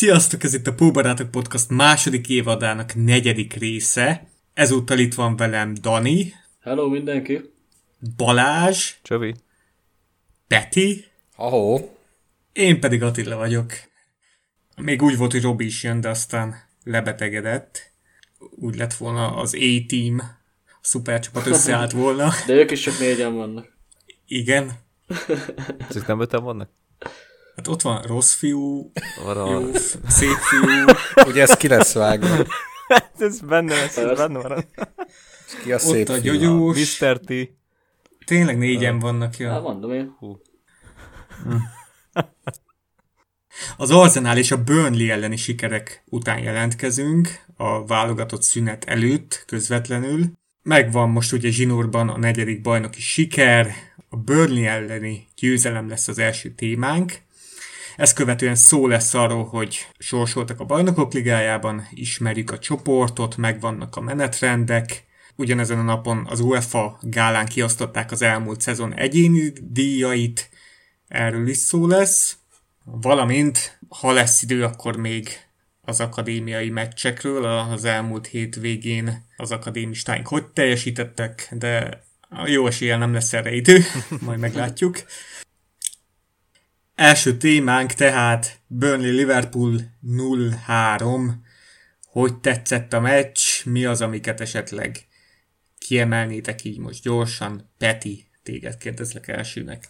Sziasztok, ez itt a Póbarátok Podcast második évadának negyedik része. Ezúttal itt van velem Dani, Hello mindenki! Balázs, Csövi. Peti, Ahó, én pedig Attila vagyok. Még úgy volt, hogy Robi is jön, de aztán lebetegedett. Úgy lett volna az A-team, a szupercsapat összeállt volna. De ők is csak négyen vannak. Igen. Ezek nem öten vannak? Hát ott van rossz fiú, Van jó, a... szép fiú, ugye ez ki lesz vágva? ez benne lesz, ez benne van. Ki a szép ott a fiú? Mr. T. Tényleg négyen vannak, Hát ja. mondom én. Az Arsenal és a Burnley elleni sikerek után jelentkezünk, a válogatott szünet előtt közvetlenül. Megvan most ugye zsinórban a negyedik bajnoki siker, a Burnley elleni győzelem lesz az első témánk. Ezt követően szó lesz arról, hogy sorsoltak a bajnokok ligájában, ismerjük a csoportot, megvannak a menetrendek. Ugyanezen a napon az UEFA gálán kiosztották az elmúlt szezon egyéni díjait, erről is szó lesz. Valamint, ha lesz idő, akkor még az akadémiai meccsekről, az elmúlt hétvégén az akadémistáink hogy teljesítettek, de jó eséllyel nem lesz erre idő, majd meglátjuk. Első témánk tehát Burnley-Liverpool 0-3. Hogy tetszett a meccs? Mi az, amiket esetleg kiemelnétek így most gyorsan? Peti, téged kérdezlek elsőnek.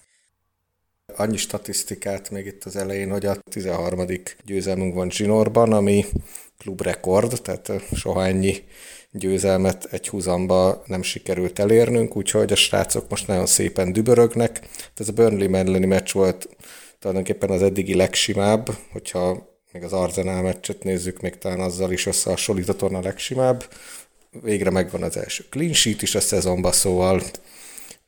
Annyi statisztikát még itt az elején, hogy a 13. győzelmünk van Zsinorban, ami klubrekord, tehát soha ennyi győzelmet egy húzamba nem sikerült elérnünk, úgyhogy a srácok most nagyon szépen dübörögnek. Ez a Burnley elleni meccs volt tulajdonképpen az eddigi legsimább, hogyha még az Arsenal meccset nézzük, még talán azzal is összehasonlíthatóan a legsimább. Végre megvan az első clean sheet is a szezonban, szóval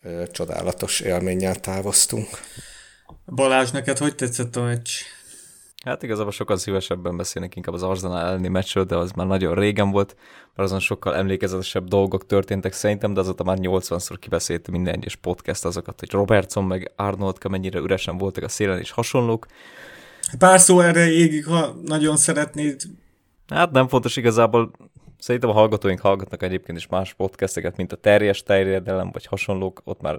ö, csodálatos élménnyel távoztunk. Balázs, neked hogy tetszett a meccs? Hát igazából sokkal szívesebben beszélnek inkább az Arsenal elleni meccsről, de az már nagyon régen volt, mert azon sokkal emlékezetesebb dolgok történtek szerintem, de azóta már 80-szor kibeszélt minden egyes podcast azokat, hogy Robertson meg Arnold mennyire üresen voltak a szélen és hasonlók. Pár szó erre égig, ha nagyon szeretnéd. Hát nem fontos igazából, szerintem a hallgatóink hallgatnak egyébként is más podcasteket, mint a terjes terjedelem, vagy hasonlók, ott már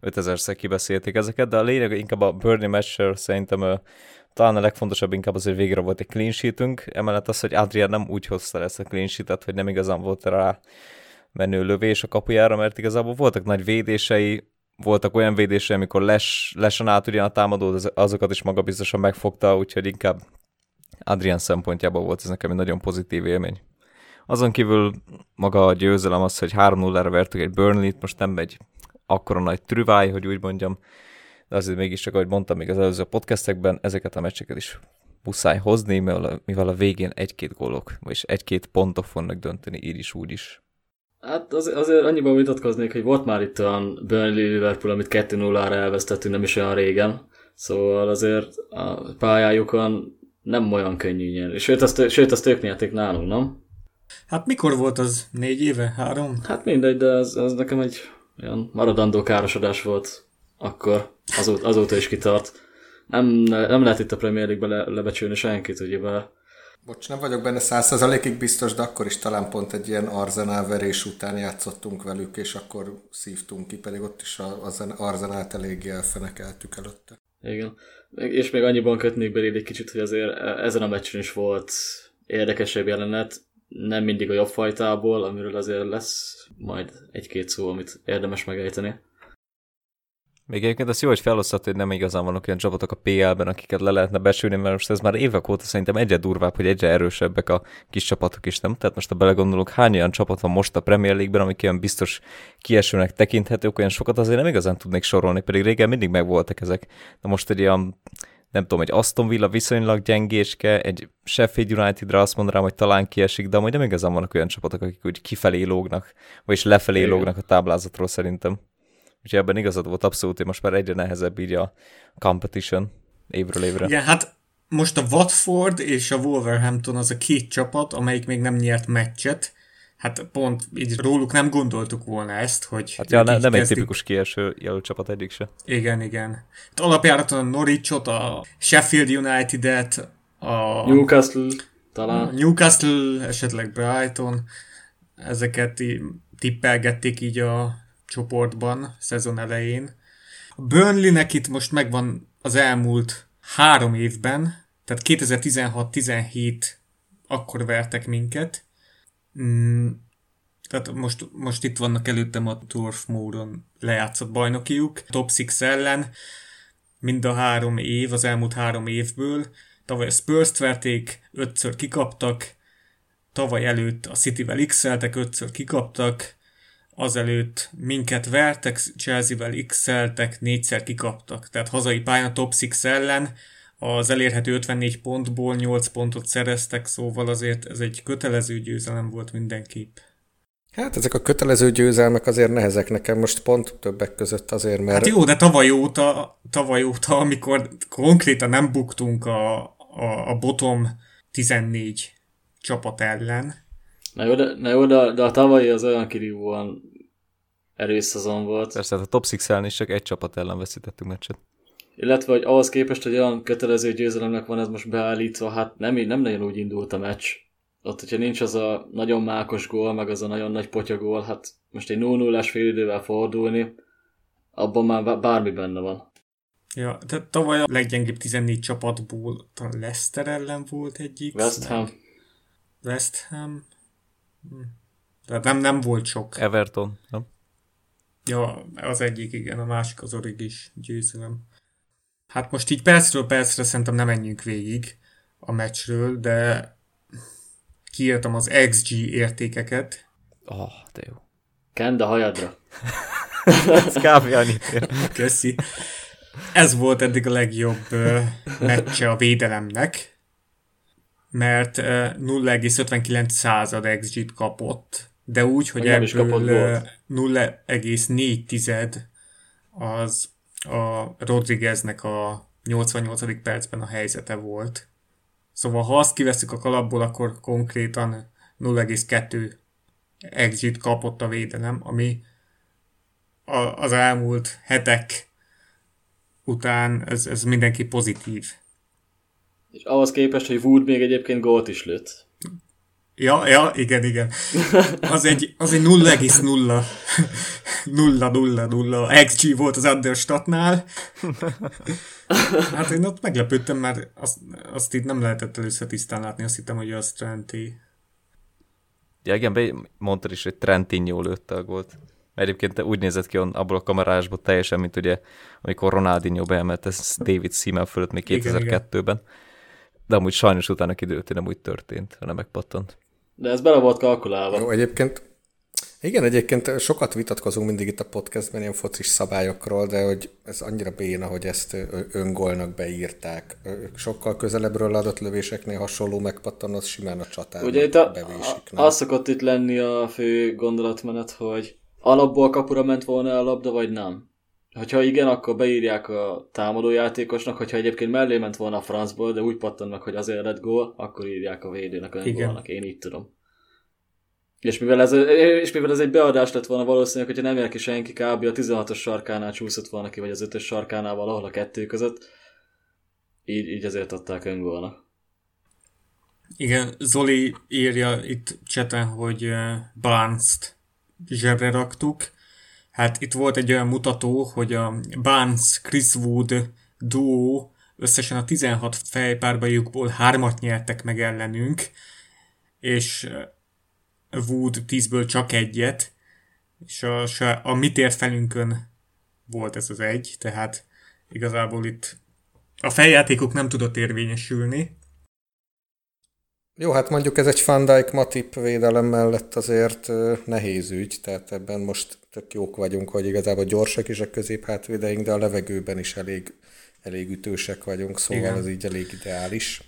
5000-szer kibeszélték ezeket, de a lényeg inkább a Burnley match szerintem talán a legfontosabb inkább az, hogy végre volt egy clean sheetünk, emellett az, hogy Adrian nem úgy hozta ezt a clean sheetet, hogy nem igazán volt rá menő lövés a kapujára, mert igazából voltak nagy védései, voltak olyan védései, amikor les, lesen át ugyan a támadó, azokat is maga biztosan megfogta, úgyhogy inkább Adrian szempontjából volt ez nekem egy nagyon pozitív élmény. Azon kívül maga a győzelem az, hogy 3-0-ra vertük egy Burnley-t, most nem egy akkora nagy trüváj, hogy úgy mondjam, de azért mégiscsak, ahogy mondtam még az előző podcastekben, ezeket a meccseket is muszáj hozni, mivel a, végén egy-két gólok, vagyis egy-két pontok fognak dönteni, így is, úgy is. Hát az, azért annyiban vitatkoznék, hogy volt már itt olyan Burnley Liverpool, amit 2-0-ra elvesztettünk nem is olyan régen. Szóval azért a pályájukon nem olyan könnyű nyerni. Sőt, azt, sőt, azt ők nyerték nálunk, nem? Hát mikor volt az? Négy éve? Három? Hát mindegy, de ez, ez nekem egy olyan maradandó károsodás volt akkor. Azóta, azóta is kitart. Nem, nem lehet itt a Premier League-be le, lebecsülni senkit, ugyebár. Bocs, nem vagyok benne százszerzalékig biztos, de akkor is talán pont egy ilyen Arsenal verés után játszottunk velük, és akkor szívtunk ki, pedig ott is az Arsenalt eléggé elfenekeltük előtte. Igen. És még annyiban kötnék belé egy kicsit, hogy azért ezen a meccsen is volt érdekesebb jelenet, nem mindig a jobb fajtából, amiről azért lesz majd egy-két szó, amit érdemes megejteni. Még egyébként az jó, hogy felosztott, hogy nem igazán vannak olyan csapatok a PL-ben, akiket le lehetne besülni, mert most ez már évek óta szerintem egyre durvább, hogy egyre erősebbek a kis csapatok is, nem? Tehát most ha belegondolunk, hány olyan csapat van most a Premier League-ben, amik olyan biztos kiesőnek tekinthetők, olyan sokat azért nem igazán tudnék sorolni, pedig régen mindig megvoltak ezek. De most egy olyan nem tudom, egy Aston Villa viszonylag gyengéske, egy Sheffield Unitedra azt mondanám, hogy talán kiesik, de amúgy nem igazán vannak olyan csapatok, akik úgy kifelé lógnak, vagyis lefelé Igen. lógnak a táblázatról szerintem. Úgyhogy ebben igazad volt abszolút, hogy most már egyre nehezebb így a competition évről évre. Igen, hát most a Watford és a Wolverhampton az a két csapat, amelyik még nem nyert meccset. Hát pont így róluk nem gondoltuk volna ezt, hogy... Hát ja, ne, nem kezdik. egy tipikus kieső jelölt csapat egyik se. Igen, igen. Hát alapjáraton a Norwichot, a Sheffield United-et, A Newcastle talán. Newcastle, esetleg Brighton, ezeket tippelgették így a csoportban szezon elején. A Burnley-nek itt most megvan az elmúlt három évben, tehát 2016-17 akkor vertek minket. Mm, tehát most, most itt vannak előttem a Turf Módon lejátszott bajnokiuk. Top 6 ellen mind a három év, az elmúlt három évből. Tavaly a Spurs-t verték, ötször kikaptak, tavaly előtt a City-vel x-eltek, ötször kikaptak, azelőtt minket vertek, Chelsea-vel x-eltek, négyszer kikaptak. Tehát hazai pályán a top 6 ellen az elérhető 54 pontból 8 pontot szereztek, szóval azért ez egy kötelező győzelem volt mindenképp. Hát ezek a kötelező győzelmek azért nehezek nekem most pont többek között azért, mert... Hát jó, de tavaly óta, tavaly óta amikor konkrétan nem buktunk a, a, a bottom 14 csapat ellen, Na jó, de, na jó de, de a tavalyi az olyan kirívóan erős szezon volt. Persze, hát a top 6 is csak egy csapat ellen veszítettünk meccset. Illetve, hogy ahhoz képest, hogy olyan kötelező győzelemnek van ez most beállítva, hát nem, nem nagyon úgy indult a meccs. Ott, hogyha nincs az a nagyon mákos gól, meg az a nagyon nagy potyagól, hát most egy 0 0 fél idővel fordulni, abban már bármi benne van. Ja, de tavaly a leggyengébb 14 csapatból talán Leicester ellen volt egyik. West Ham. West Ham. Hm. Tehát nem, nem volt sok. Everton, nem? Ja, az egyik, igen, a másik az origis győzelem. Hát most így percről percre szerintem nem menjünk végig a meccsről, de kiírtam az XG értékeket. Oh, de jó. Kend a hajadra. Ez kb. annyit. Köszi. Ez volt eddig a legjobb meccse a védelemnek, mert uh, 0,59 század XG-t kapott, de úgy, hogy Hogy ebből gólt. 0,4 az a Rodrigueznek a 88. percben a helyzete volt. Szóval ha azt kiveszük a kalapból, akkor konkrétan 0,2 exit kapott a védelem, ami az elmúlt hetek után ez, ez mindenki pozitív. És ahhoz képest, hogy Wood még egyébként gólt is lőtt. Ja, ja, igen, igen. Az egy, az egy 0,0 0 0 0 XG volt az Understatnál. Hát én ott meglepődtem, mert azt, azt itt nem lehetett először tisztán látni, azt hittem, hogy az Trenty. Ja, igen, mondtad is, hogy Trentin jól lőtte a gólt. Mert egyébként úgy nézett ki on, abból a kamerásból teljesen, mint ugye, amikor Ronaldinho beemelte David Seaman fölött még Igen, 2002-ben. De amúgy sajnos utána kiderült, hogy nem úgy történt, hanem megpattant. De ez bele volt kalkulálva. Jó, egyébként igen, egyébként sokat vitatkozunk mindig itt a podcastben ilyen focis szabályokról, de hogy ez annyira béna, hogy ezt öngolnak beírták. Sokkal közelebbről adott lövéseknél hasonló megpattan, az simán a csatár Ugye itt a, bevésik. a, az szokott itt lenni a fő gondolatmenet, hogy alapból kapura ment volna a labda, vagy nem. Hogyha igen, akkor beírják a támadójátékosnak, hogyha egyébként mellé ment volna a francból, de úgy pattan meg, hogy azért lett gól, akkor írják a védőnek öngólnak. Én így tudom. És mivel, ez, és mivel ez egy beadás lett volna valószínűleg, hogyha nem ér ki senki, kb. a 16-os sarkánál csúszott volna ki, vagy az 5-ös sarkánál valahol a kettő között, így, így ezért adták öngólnak. Igen, Zoli írja itt cseten, hogy uh, Barnes-t zsebre raktuk. Hát itt volt egy olyan mutató, hogy a Barnes-Chris Wood duó összesen a 16 fejpárbajukból hármat nyertek meg ellenünk, és uh, Wood 10-ből csak egyet, és a, a mi térfelünkön volt ez az egy, tehát igazából itt a feljátékok nem tudott érvényesülni, Jó, hát mondjuk ez egy Van Dijk Matip védelem mellett azért nehéz ügy, tehát ebben most tök jók vagyunk, hogy igazából gyorsak is a középhátvédeink, de a levegőben is elég, elég ütősek vagyunk, szóval Igen. ez így elég ideális.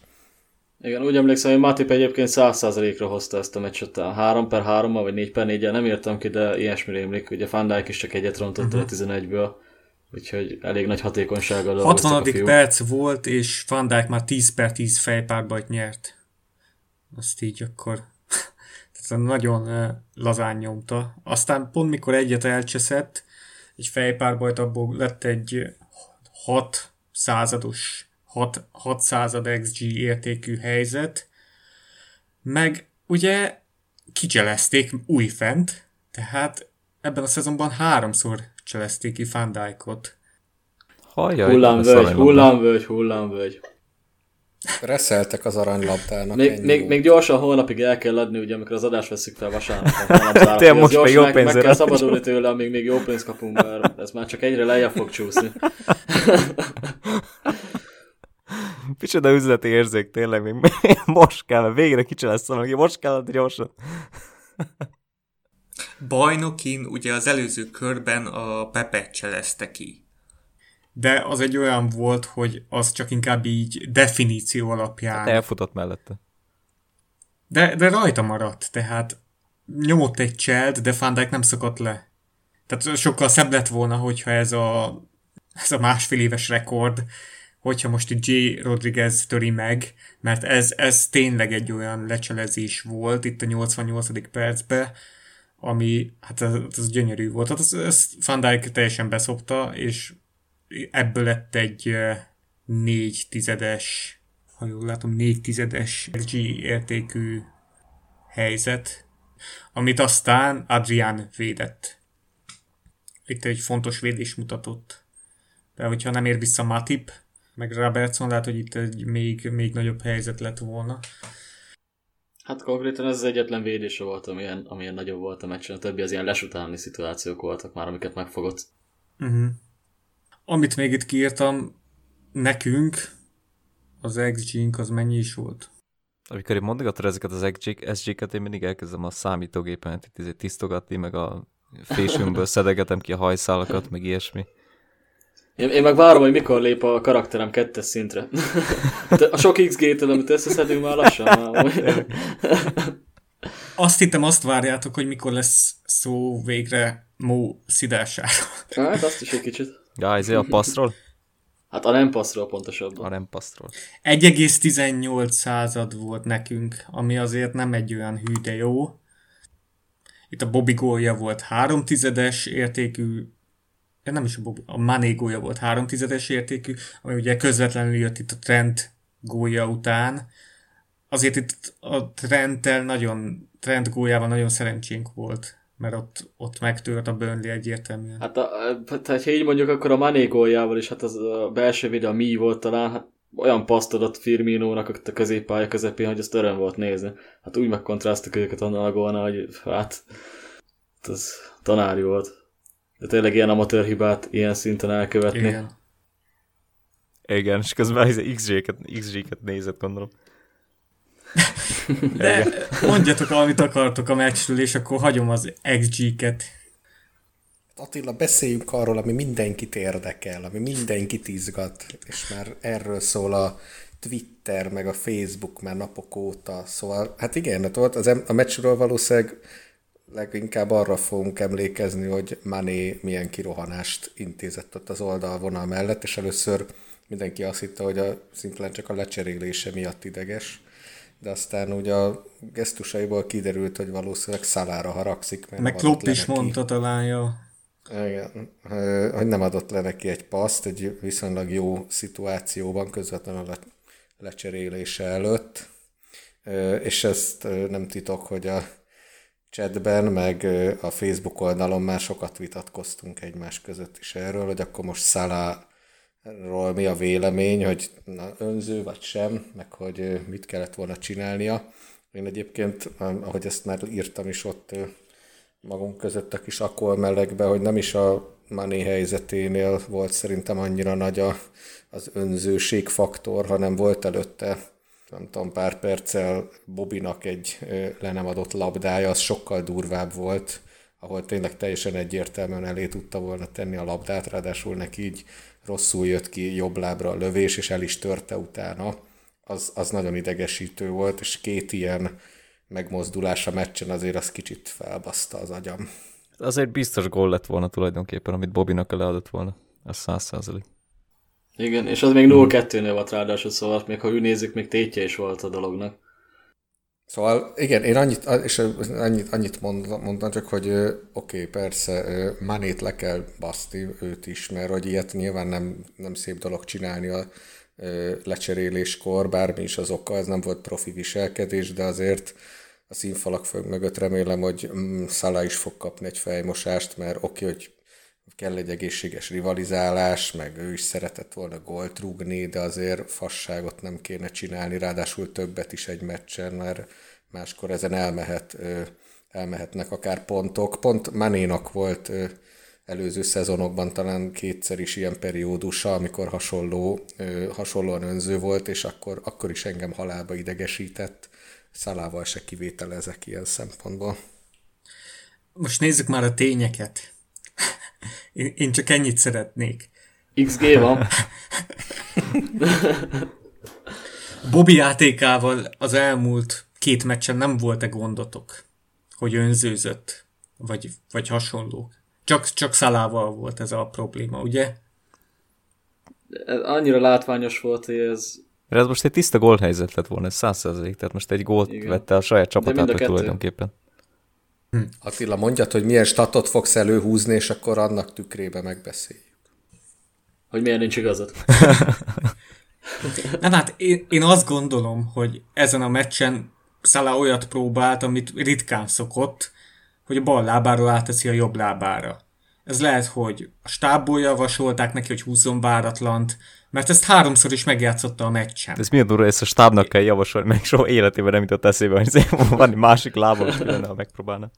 Igen, úgy emlékszem, hogy Matip egyébként 100%-ra hozta ezt a meccset, a 3 per 3 vagy 4 per 4 nem írtam ki, de ilyesmire emlék, ugye Van Dijk is csak egyet rontott uh-huh. a 11-ből, úgyhogy elég nagy hatékonysággal dolgoztak a 60. fiúk. perc volt, és Van Dijk már 10 per 10 fejpárbajt nyert. Azt így akkor tehát nagyon lazán nyomta. Aztán pont mikor egyet elcseszett, egy fejpárbajt abból lett egy 6 százados 6, 600 XG értékű helyzet, meg ugye kicselezték újfent, tehát ebben a szezonban háromszor cselezték ki Van Dijkot. Hullámvölgy, hullámvölgy, hullámvölgy. Reszeltek az aranylabdának. Még, ennyi még, még gyorsan holnapig el kell adni, ugye, amikor az adást veszik fel vasárnap. Te most még jó meg, meg kell szabadulni tőle, amíg még jó pénzt kapunk, mert ez már csak egyre lejjebb fog csúszni. Micsoda üzleti érzék, tényleg, még most kell, mert végre kicselesztem, aki most kell adni gyorsan. Bajnokin ugye az előző körben a Pepe cselezte ki. De az egy olyan volt, hogy az csak inkább így definíció alapján. Hát elfutott mellette. De, de rajta maradt, tehát nyomott egy cselt, de Van Dijk nem szakadt le. Tehát sokkal szebb lett volna, hogyha ez a, ez a másfél éves rekord, hogyha most itt J. Rodriguez töri meg, mert ez, ez tényleg egy olyan lecselezés volt itt a 88. percben, ami, hát ez, ez gyönyörű volt. Hát ez, ez Van Dijk teljesen beszopta, és ebből lett egy négy tizedes, ha jól látom, négy tizedes G értékű helyzet, amit aztán Adrián védett. Itt egy fontos védés mutatott. De hogyha nem ér vissza Matip, meg Robertson, lehet, hogy itt egy még, még nagyobb helyzet lett volna. Hát konkrétan ez az egyetlen védése volt, amilyen, amilyen nagyobb volt a meccsen. A többi az ilyen lesutálni szituációk voltak már, amiket megfogott. Uh-huh. Amit még itt kiírtam, nekünk az XG-nk az mennyi is volt? Amikor én mondogatod ezeket az SG- SG-ket, én mindig elkezdem a számítógépen itt izé tisztogatni, meg a fésünkből szedegetem ki a hajszálakat, meg ilyesmi. Én, én meg várom, hogy mikor lép a karakterem kettes szintre. Te- a sok XG-től, amit összeszedünk már lassan. Már. Azt hittem, azt várjátok, hogy mikor lesz szó végre Mo szidására. Hát azt is egy kicsit. Ja, ezért a passzról? Hát a nem passzról pontosabban. A nem passzról. 1,18 század volt nekünk, ami azért nem egy olyan hű, de jó. Itt a Bobby gólja volt három tizedes értékű, nem is a Bobby, a Mané gólja volt három tizedes értékű, ami ugye közvetlenül jött itt a Trent gólja után. Azért itt a Trenttel nagyon, Trent góljával nagyon szerencsénk volt, mert ott, ott megtört a Burnley egyértelműen. Hát a, hát, ha így mondjuk, akkor a Mané góljával is, hát az a belső védő, a mi volt talán, hát olyan paszt adott Firminónak ott a középpálya közepén, hogy azt öröm volt nézni. Hát úgy megkontrasztok őket annál a gólnál, hogy hát ez tanári volt. De tényleg ilyen amatőr hibát ilyen szinten elkövetni. Igen. Igen, és közben az XG-ket, XG-ket nézett, gondolom. De mondjatok, amit akartok a meccsről, és akkor hagyom az XG-ket. Attila, beszéljünk arról, ami mindenkit érdekel, ami mindenkit izgat, és már erről szól a Twitter, meg a Facebook már napok óta. Szóval, hát igen, hát volt az em- a meccsről valószínűleg leginkább arra fogunk emlékezni, hogy Mané milyen kirohanást intézett ott az oldalvonal mellett, és először mindenki azt hitte, hogy a, szimplán csak a lecserélése miatt ideges, de aztán ugye a gesztusaiból kiderült, hogy valószínűleg szalára haragszik, mert Meg Klopp is mondta talán, ja. Igen, hogy nem adott le neki egy paszt egy viszonylag jó szituációban, közvetlenül a le- lecserélése előtt. És ezt nem titok, hogy a chatben, meg a Facebook oldalon már sokat vitatkoztunk egymás között is erről, hogy akkor most Szaláról mi a vélemény, hogy na, önző vagy sem, meg hogy mit kellett volna csinálnia. Én egyébként, ahogy ezt már írtam is ott magunk között a kis akkor melegbe, hogy nem is a Mané helyzeténél volt szerintem annyira nagy a, az önzőség faktor, hanem volt előtte nem tudom, pár perccel Bobinak egy le nem adott labdája, az sokkal durvább volt, ahol tényleg teljesen egyértelműen elé tudta volna tenni a labdát, ráadásul neki így rosszul jött ki jobb lábra a lövés, és el is törte utána. Az, az nagyon idegesítő volt, és két ilyen megmozdulás a meccsen azért az kicsit felbaszta az agyam. Azért biztos gól lett volna tulajdonképpen, amit Bobinak leadott volna. Az száz százalék. Igen, és az még 0-2-nél volt ráadásul, szóval még ha ő nézzük, még tétje is volt a dolognak. Szóval igen, én annyit, és annyit, annyit mond, mondtam csak, hogy oké, okay, persze, Manét le kell baszni őt is, mert hogy ilyet nyilván nem, nem szép dolog csinálni a lecseréléskor, bármi is az oka, ez nem volt profi viselkedés, de azért a színfalak mögött remélem, hogy mm, Szala is fog kapni egy fejmosást, mert oké, okay, hogy kell egy egészséges rivalizálás, meg ő is szeretett volna gólt rúgni, de azért fasságot nem kéne csinálni, ráadásul többet is egy meccsen, mert máskor ezen elmehet, elmehetnek akár pontok. Pont Manénak volt előző szezonokban talán kétszer is ilyen periódusa, amikor hasonló, hasonlóan önző volt, és akkor, akkor is engem halálba idegesített. Szalával se kivételezek ilyen szempontból. Most nézzük már a tényeket. Én, csak ennyit szeretnék. XG van. Bobby játékával az elmúlt két meccsen nem volt-e gondotok, hogy önzőzött, vagy, vagy hasonló. Csak, csak Szalával volt ez a probléma, ugye? Ez annyira látványos volt, hogy ez... De ez most egy tiszta gólhelyzet lett volna, ez százszerzalék, tehát most egy gólt Igen. vette a saját csapatától tulajdonképpen. Hm. Attila, mondjad, hogy milyen statot fogsz előhúzni, és akkor annak tükrébe megbeszéljük. Hogy milyen nincs igazad. Nem, hát én, én azt gondolom, hogy ezen a meccsen Szala olyat próbált, amit ritkán szokott, hogy a bal lábáról áteszi a jobb lábára. Ez lehet, hogy a stábból javasolták neki, hogy húzzon váratlant, mert ezt háromszor is megjátszotta a meccsen. Ez miért durva, ezt a stábnak kell javasolni, meg soha életében nem jutott eszébe, hogy van egy másik lábam, hogy lenne, ha megpróbálna.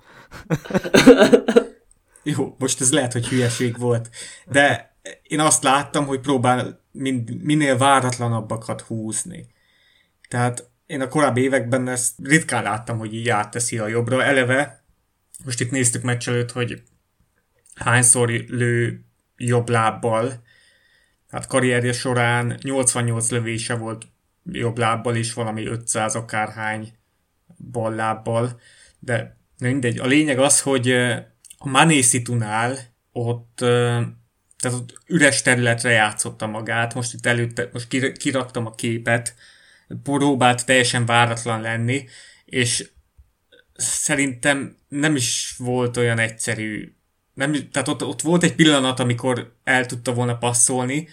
Jó, most ez lehet, hogy hülyeség volt, de én azt láttam, hogy próbál mind, minél váratlanabbakat húzni. Tehát én a korábbi években ezt ritkán láttam, hogy így átteszi a jobbra. Eleve, most itt néztük meccs előtt, hogy hányszor lő jobb lábbal, hát karrierje során 88 lövése volt jobb lábbal is, valami 500 akárhány bal lábbal, de mindegy. A lényeg az, hogy a Mané Situnál ott, tehát ott üres területre játszotta magát, most itt előtte, most kiraktam a képet, próbált teljesen váratlan lenni, és szerintem nem is volt olyan egyszerű. Nem, tehát ott, ott volt egy pillanat, amikor el tudta volna passzolni,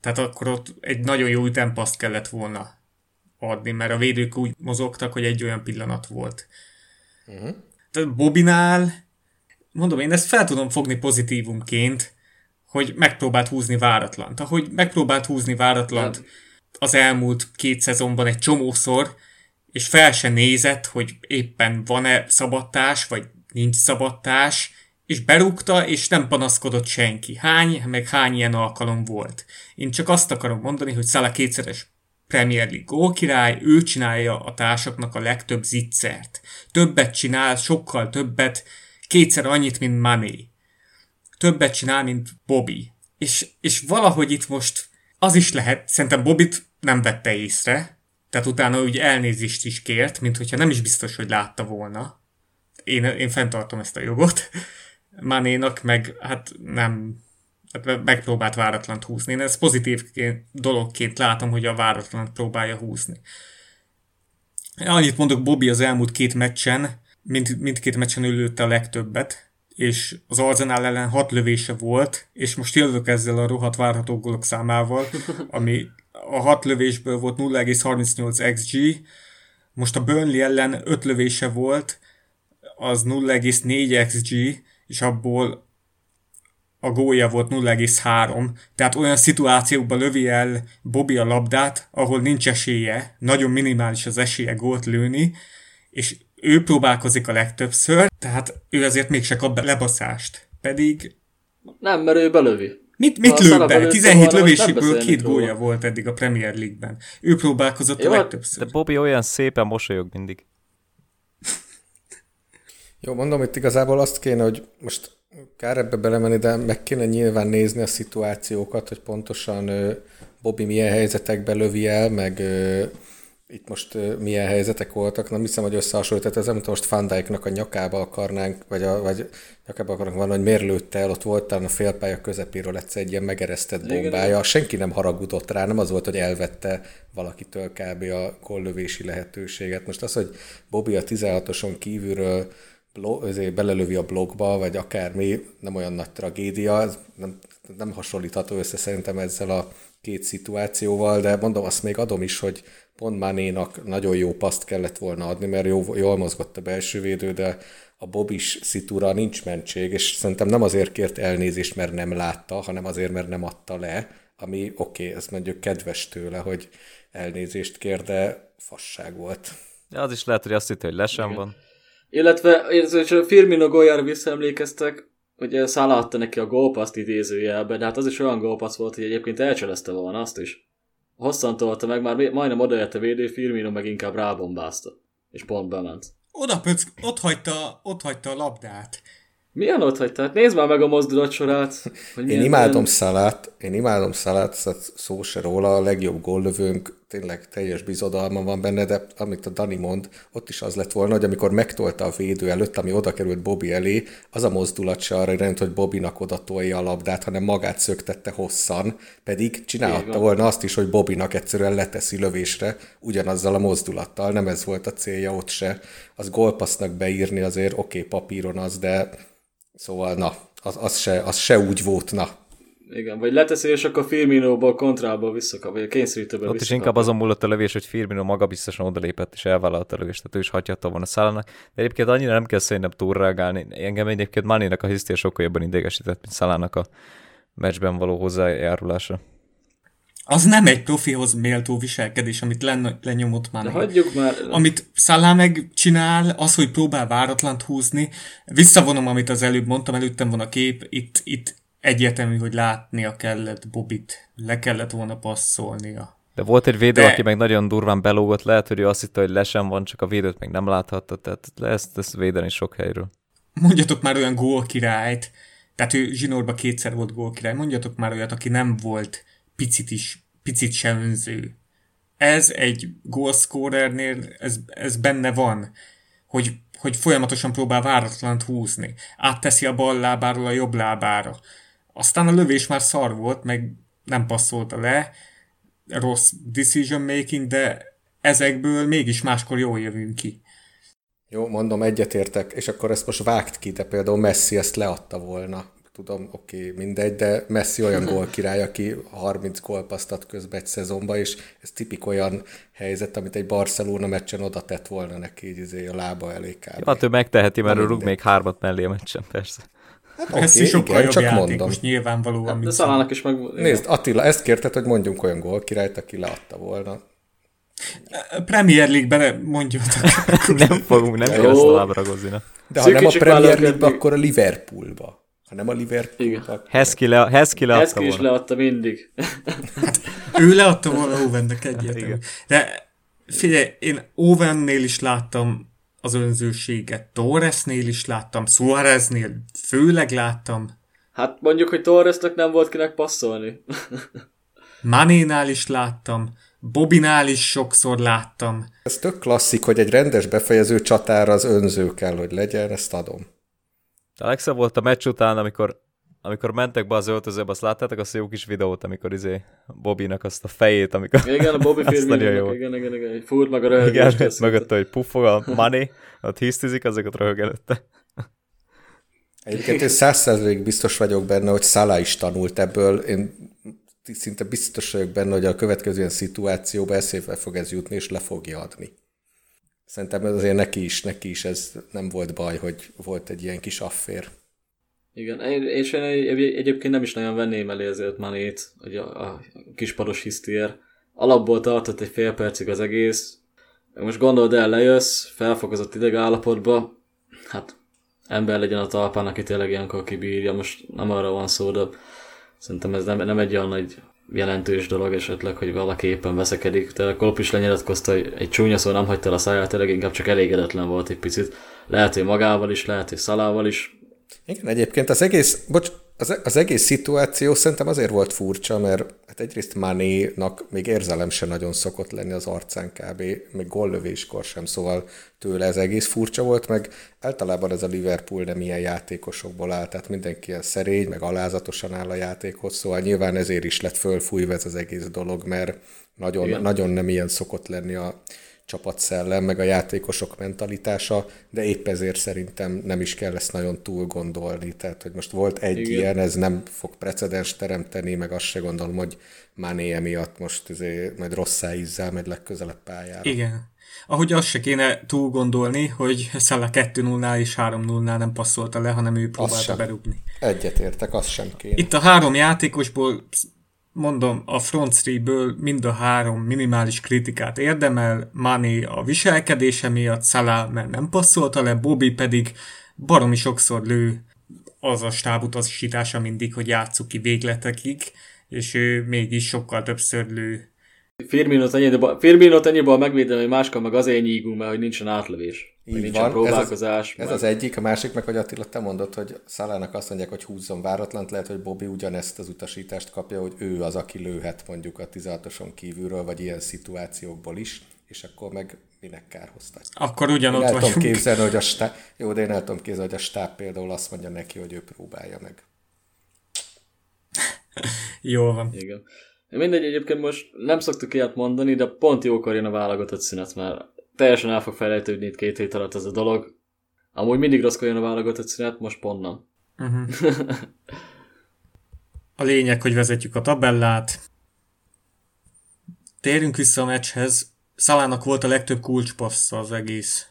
tehát akkor ott egy nagyon jó ütempaszt kellett volna adni, mert a védők úgy mozogtak, hogy egy olyan pillanat volt. Uh-huh. Tehát Bobinál, mondom, én ezt fel tudom fogni pozitívumként, hogy megpróbált húzni váratlant. Ahogy megpróbált húzni váratlant az elmúlt két szezonban egy csomószor, és fel se nézett, hogy éppen van-e szabadtás, vagy nincs szabadtás, és berúgta, és nem panaszkodott senki. Hány, meg hány ilyen alkalom volt. Én csak azt akarom mondani, hogy Szala kétszeres Premier League gólkirály, ő csinálja a társaknak a legtöbb zicsert. Többet csinál, sokkal többet, kétszer annyit, mint Mané. Többet csinál, mint Bobby. És, és valahogy itt most az is lehet, szerintem Bobit nem vette észre, tehát utána úgy elnézést is kért, mint hogyha nem is biztos, hogy látta volna. Én, én fenntartom ezt a jogot. Manénak meg hát nem hát megpróbált váratlant húzni. Én ezt pozitív dologként látom, hogy a váratlant próbálja húzni. Annyit mondok, Bobby az elmúlt két meccsen, mind, mindkét meccsen ő lőtte a legtöbbet, és az Arzenál ellen hat lövése volt, és most jövök ezzel a rohadt várható gólok számával, ami a hat lövésből volt 0,38 XG, most a Burnley ellen 5 lövése volt, az 0,4 XG, és abból a gólya volt 0,3. Tehát olyan szituációkban lövi el Bobby a labdát, ahol nincs esélye, nagyon minimális az esélye gólt lőni, és ő próbálkozik a legtöbbször, tehát ő azért mégse kap be lebaszást. Pedig... Nem, mert ő belövi. Mit, mit lő be? 17 lövéséből két gólya volt eddig a Premier League-ben. Ő próbálkozott Jó, a legtöbbször. De Bobby olyan szépen mosolyog mindig. Jó, mondom, itt igazából azt kéne, hogy most kár ebbe belemenni, de meg kéne nyilván nézni a szituációkat, hogy pontosan Bobby milyen helyzetekbe lövi el, meg itt most milyen helyzetek voltak. Nem hiszem, hogy összehasonlított, ez nem most Van a nyakába akarnánk, vagy, a, vagy nyakába akarnánk van, hogy miért lőtte el, ott volt talán a félpálya közepéről egyszer egy ilyen megeresztett bombája. Senki nem haragudott rá, nem az volt, hogy elvette valakitől kb. a kollövési lehetőséget. Most az, hogy Bobby a 16-oson kívülről blog, azért belelövi a blogba, vagy akármi, nem olyan nagy tragédia, ez nem, nem hasonlítható össze szerintem ezzel a két szituációval, de mondom, azt még adom is, hogy pont Manénak nagyon jó paszt kellett volna adni, mert jó, jól mozgott a belső védő, de a Bobis szitúra nincs mentség, és szerintem nem azért kért elnézést, mert nem látta, hanem azért, mert nem adta le, ami oké, okay, ez mondjuk kedves tőle, hogy elnézést kér, de fasság volt. De az is lehet, hogy azt hitt, hogy lesen van. Illetve, a Firmino Golyára visszaemlékeztek, hogy Szála adta neki a gólpaszt idézőjelbe, de hát az is olyan gólpassz volt, hogy egyébként elcselezte volna azt is. Hosszan tolta meg, már majdnem odaért a védő, Firmino meg inkább rábombázta. És pont bement. Oda pöck, ott hagyta, ott hagyta a labdát. Milyen ott hagyta? Hát nézd már meg a mozdulat sorát. Hogy én imádom milyen... Szalát, én imádom Szalát, szó se róla, a legjobb góllövőnk, tényleg teljes bizodalma van benne, de amit a Dani mond, ott is az lett volna, hogy amikor megtolta a védő előtt, ami oda került Bobby elé, az a mozdulat se arra rend, hogy Bobinak oda tolja a labdát, hanem magát szöktette hosszan, pedig csinálhatta volna azt is, hogy Bobinak egyszerűen leteszi lövésre ugyanazzal a mozdulattal, nem ez volt a célja ott se. Az gólpasznak beírni azért oké, okay, papíron az, de Szóval na, az, az, se, az se úgy volt, na. Igen, vagy leteszi, és akkor Firmino-ból kontrából visszakap, vagy a kényszerítőből Ott is inkább azon múlott a lövés, hogy Firmino maga biztosan odalépett, és elvállalta a lövést, tehát ő is hagyhatta volna Szálának. De egyébként annyira nem kell szerintem túlreagálni. Engem egyébként Maninak a hisztér sokkal jobban idegesített, mint Szalának a meccsben való hozzájárulása az nem egy profihoz méltó viselkedés, amit len, lenyomott már. De hagyjuk már. Amit Szalá meg csinál, az, hogy próbál váratlant húzni. Visszavonom, amit az előbb mondtam, előttem van a kép, itt, itt egyértelmű, hogy látnia kellett Bobit, le kellett volna passzolnia. De volt egy védő, De... aki meg nagyon durván belógott, lehet, hogy ő azt hitte, hogy lesen van, csak a védőt még nem láthatta, tehát ezt, ezt védeni sok helyről. Mondjatok már olyan gólkirályt, tehát ő zsinórba kétszer volt gólkirály, mondjatok már olyat, aki nem volt picit is, picit se önző. Ez egy goalscorernél, ez, ez benne van, hogy, hogy folyamatosan próbál váratlant húzni. Átteszi a bal lábáról a jobb lábára. Aztán a lövés már szar volt, meg nem passzolta le, rossz decision making, de ezekből mégis máskor jól jövünk ki. Jó, mondom, egyetértek, és akkor ezt most vágt ki, de például Messi ezt leadta volna tudom, oké, okay, mindegy, de Messi olyan gól király, aki 30 gólpasztat közben egy szezonban, és ez tipik olyan helyzet, amit egy Barcelona meccsen oda tett volna neki így izé a lába elé kb. Hát ő megteheti, mert ő rúg még hármat mellé a meccsen, persze. Hát Messi okay, sokkal igen, jobb csak játékos, mondom. nyilvánvalóan. Hát, de Szalának is meg... Nézd, Attila, ezt kérted, hogy mondjunk olyan gól királyt, aki leadta volna. Premier League-ben mondjuk. nem fogunk, nem kell ezt tovább ragozni. De ha nem a Premier League-be, akkor a Liverpoolba hanem a Liverpool. Heszki, le, Heszki leadta Heszki is leadta mindig. hát, ő leadta volna Owennek egyértelmű. De figyelj, én Owennél is láttam az önzőséget, Torresnél is láttam, Suáreznél főleg láttam. Hát mondjuk, hogy Torresnek nem volt kinek passzolni. Manénál is láttam, Bobinál is sokszor láttam. Ez tök klasszik, hogy egy rendes befejező csatára az önző kell, hogy legyen, ezt adom. A legszebb volt a meccs után, amikor, amikor mentek be az öltözőbe, azt láttátok azt a jó kis videót, amikor izé Bobinak azt a fejét, amikor... Igen, a Bobby Firmino, igen, igen, igen, fúr meg a röhögést. Igen, mögötte, hogy puffog a money, ott hisztizik, azokat röhög előtte. Egyébként én százszerzőig biztos vagyok benne, hogy Szala is tanult ebből. Én szinte biztos vagyok benne, hogy a következő ilyen szituációban eszébe fog ez jutni, és le fogja adni. Szerintem azért neki is, neki is ez nem volt baj, hogy volt egy ilyen kis affér. Igen, és én egyébként nem is nagyon venném elé ezért Manét, hogy a, a kispados hisztier. Alapból tartott egy fél percig az egész. Most gondold el, lejössz, felfokozott ideg állapotba, hát ember legyen a talpán, aki tényleg ilyenkor kibírja, most nem arra van szó, de szerintem ez nem, nem egy olyan nagy jelentős dolog esetleg, hogy valaki éppen veszekedik, de Kolp is lenyilatkozta, hogy egy csúnya szó nem hagyta el a száját, tényleg inkább csak elégedetlen volt egy picit. Lehet, hogy magával is, lehet, hogy szalával is. Igen, egyébként az egész, bocs, az, az egész szituáció szerintem azért volt furcsa, mert hát egyrészt Manénak még érzelem sem nagyon szokott lenni az arcán kb. még gollövéskor sem, szóval tőle ez egész furcsa volt, meg általában ez a Liverpool nem ilyen játékosokból áll, tehát mindenki ilyen szerény, meg alázatosan áll a játékhoz, szóval nyilván ezért is lett fölfújva ez az egész dolog, mert nagyon, nagyon nem ilyen szokott lenni a csapatszellem, meg a játékosok mentalitása, de épp ezért szerintem nem is kell ezt nagyon túl gondolni. Tehát, hogy most volt egy Igen. ilyen, ez nem fog precedens teremteni, meg azt se gondolom, hogy Mané emiatt most azért majd rosszá ízzel, majd legközelebb pályára. Igen. Ahogy azt se kéne túl gondolni, hogy Szala 2-0-nál és 3-0-nál nem passzolta le, hanem ő próbálta berúgni. Egyetértek, azt sem kéne. Itt a három játékosból mondom, a front three-ből mind a három minimális kritikát érdemel, Mané a viselkedése miatt, Salah mert nem passzolta le, Bobby pedig baromi sokszor lő az a stábutasítása mindig, hogy játsszuk ki végletekig, és ő mégis sokkal többször lő. Firminot annyiból, Firminot annyiból megvédem, hogy máskor meg azért nyígunk, mert hogy nincsen átlövés. Így van. próbálkozás. Ez az, ez az egyik, a másik meg, hogy Attila, te mondod, hogy Szalának azt mondják, hogy húzzon váratlant, lehet, hogy Bobby ugyanezt az utasítást kapja, hogy ő az, aki lőhet mondjuk a 16-oson kívülről, vagy ilyen szituációkból is, és akkor meg minek kárhoztat. Akkor ugyanott én el tudom képzelni, hogy a stáb, jó, de én el tudom képzelni, hogy a stáb például azt mondja neki, hogy ő próbálja meg. jó van. Igen. Mindegy, egyébként most nem szoktuk ilyet mondani, de pont jókor jön a válogatott szünet, mert teljesen el fog felejtődni itt két hét alatt ez a dolog. Amúgy mindig rosszkor jön a válogatott szünet, most pont nem. Uh-huh. a lényeg, hogy vezetjük a tabellát. Térjünk vissza a meccshez. Szalának volt a legtöbb kulcspassza az egész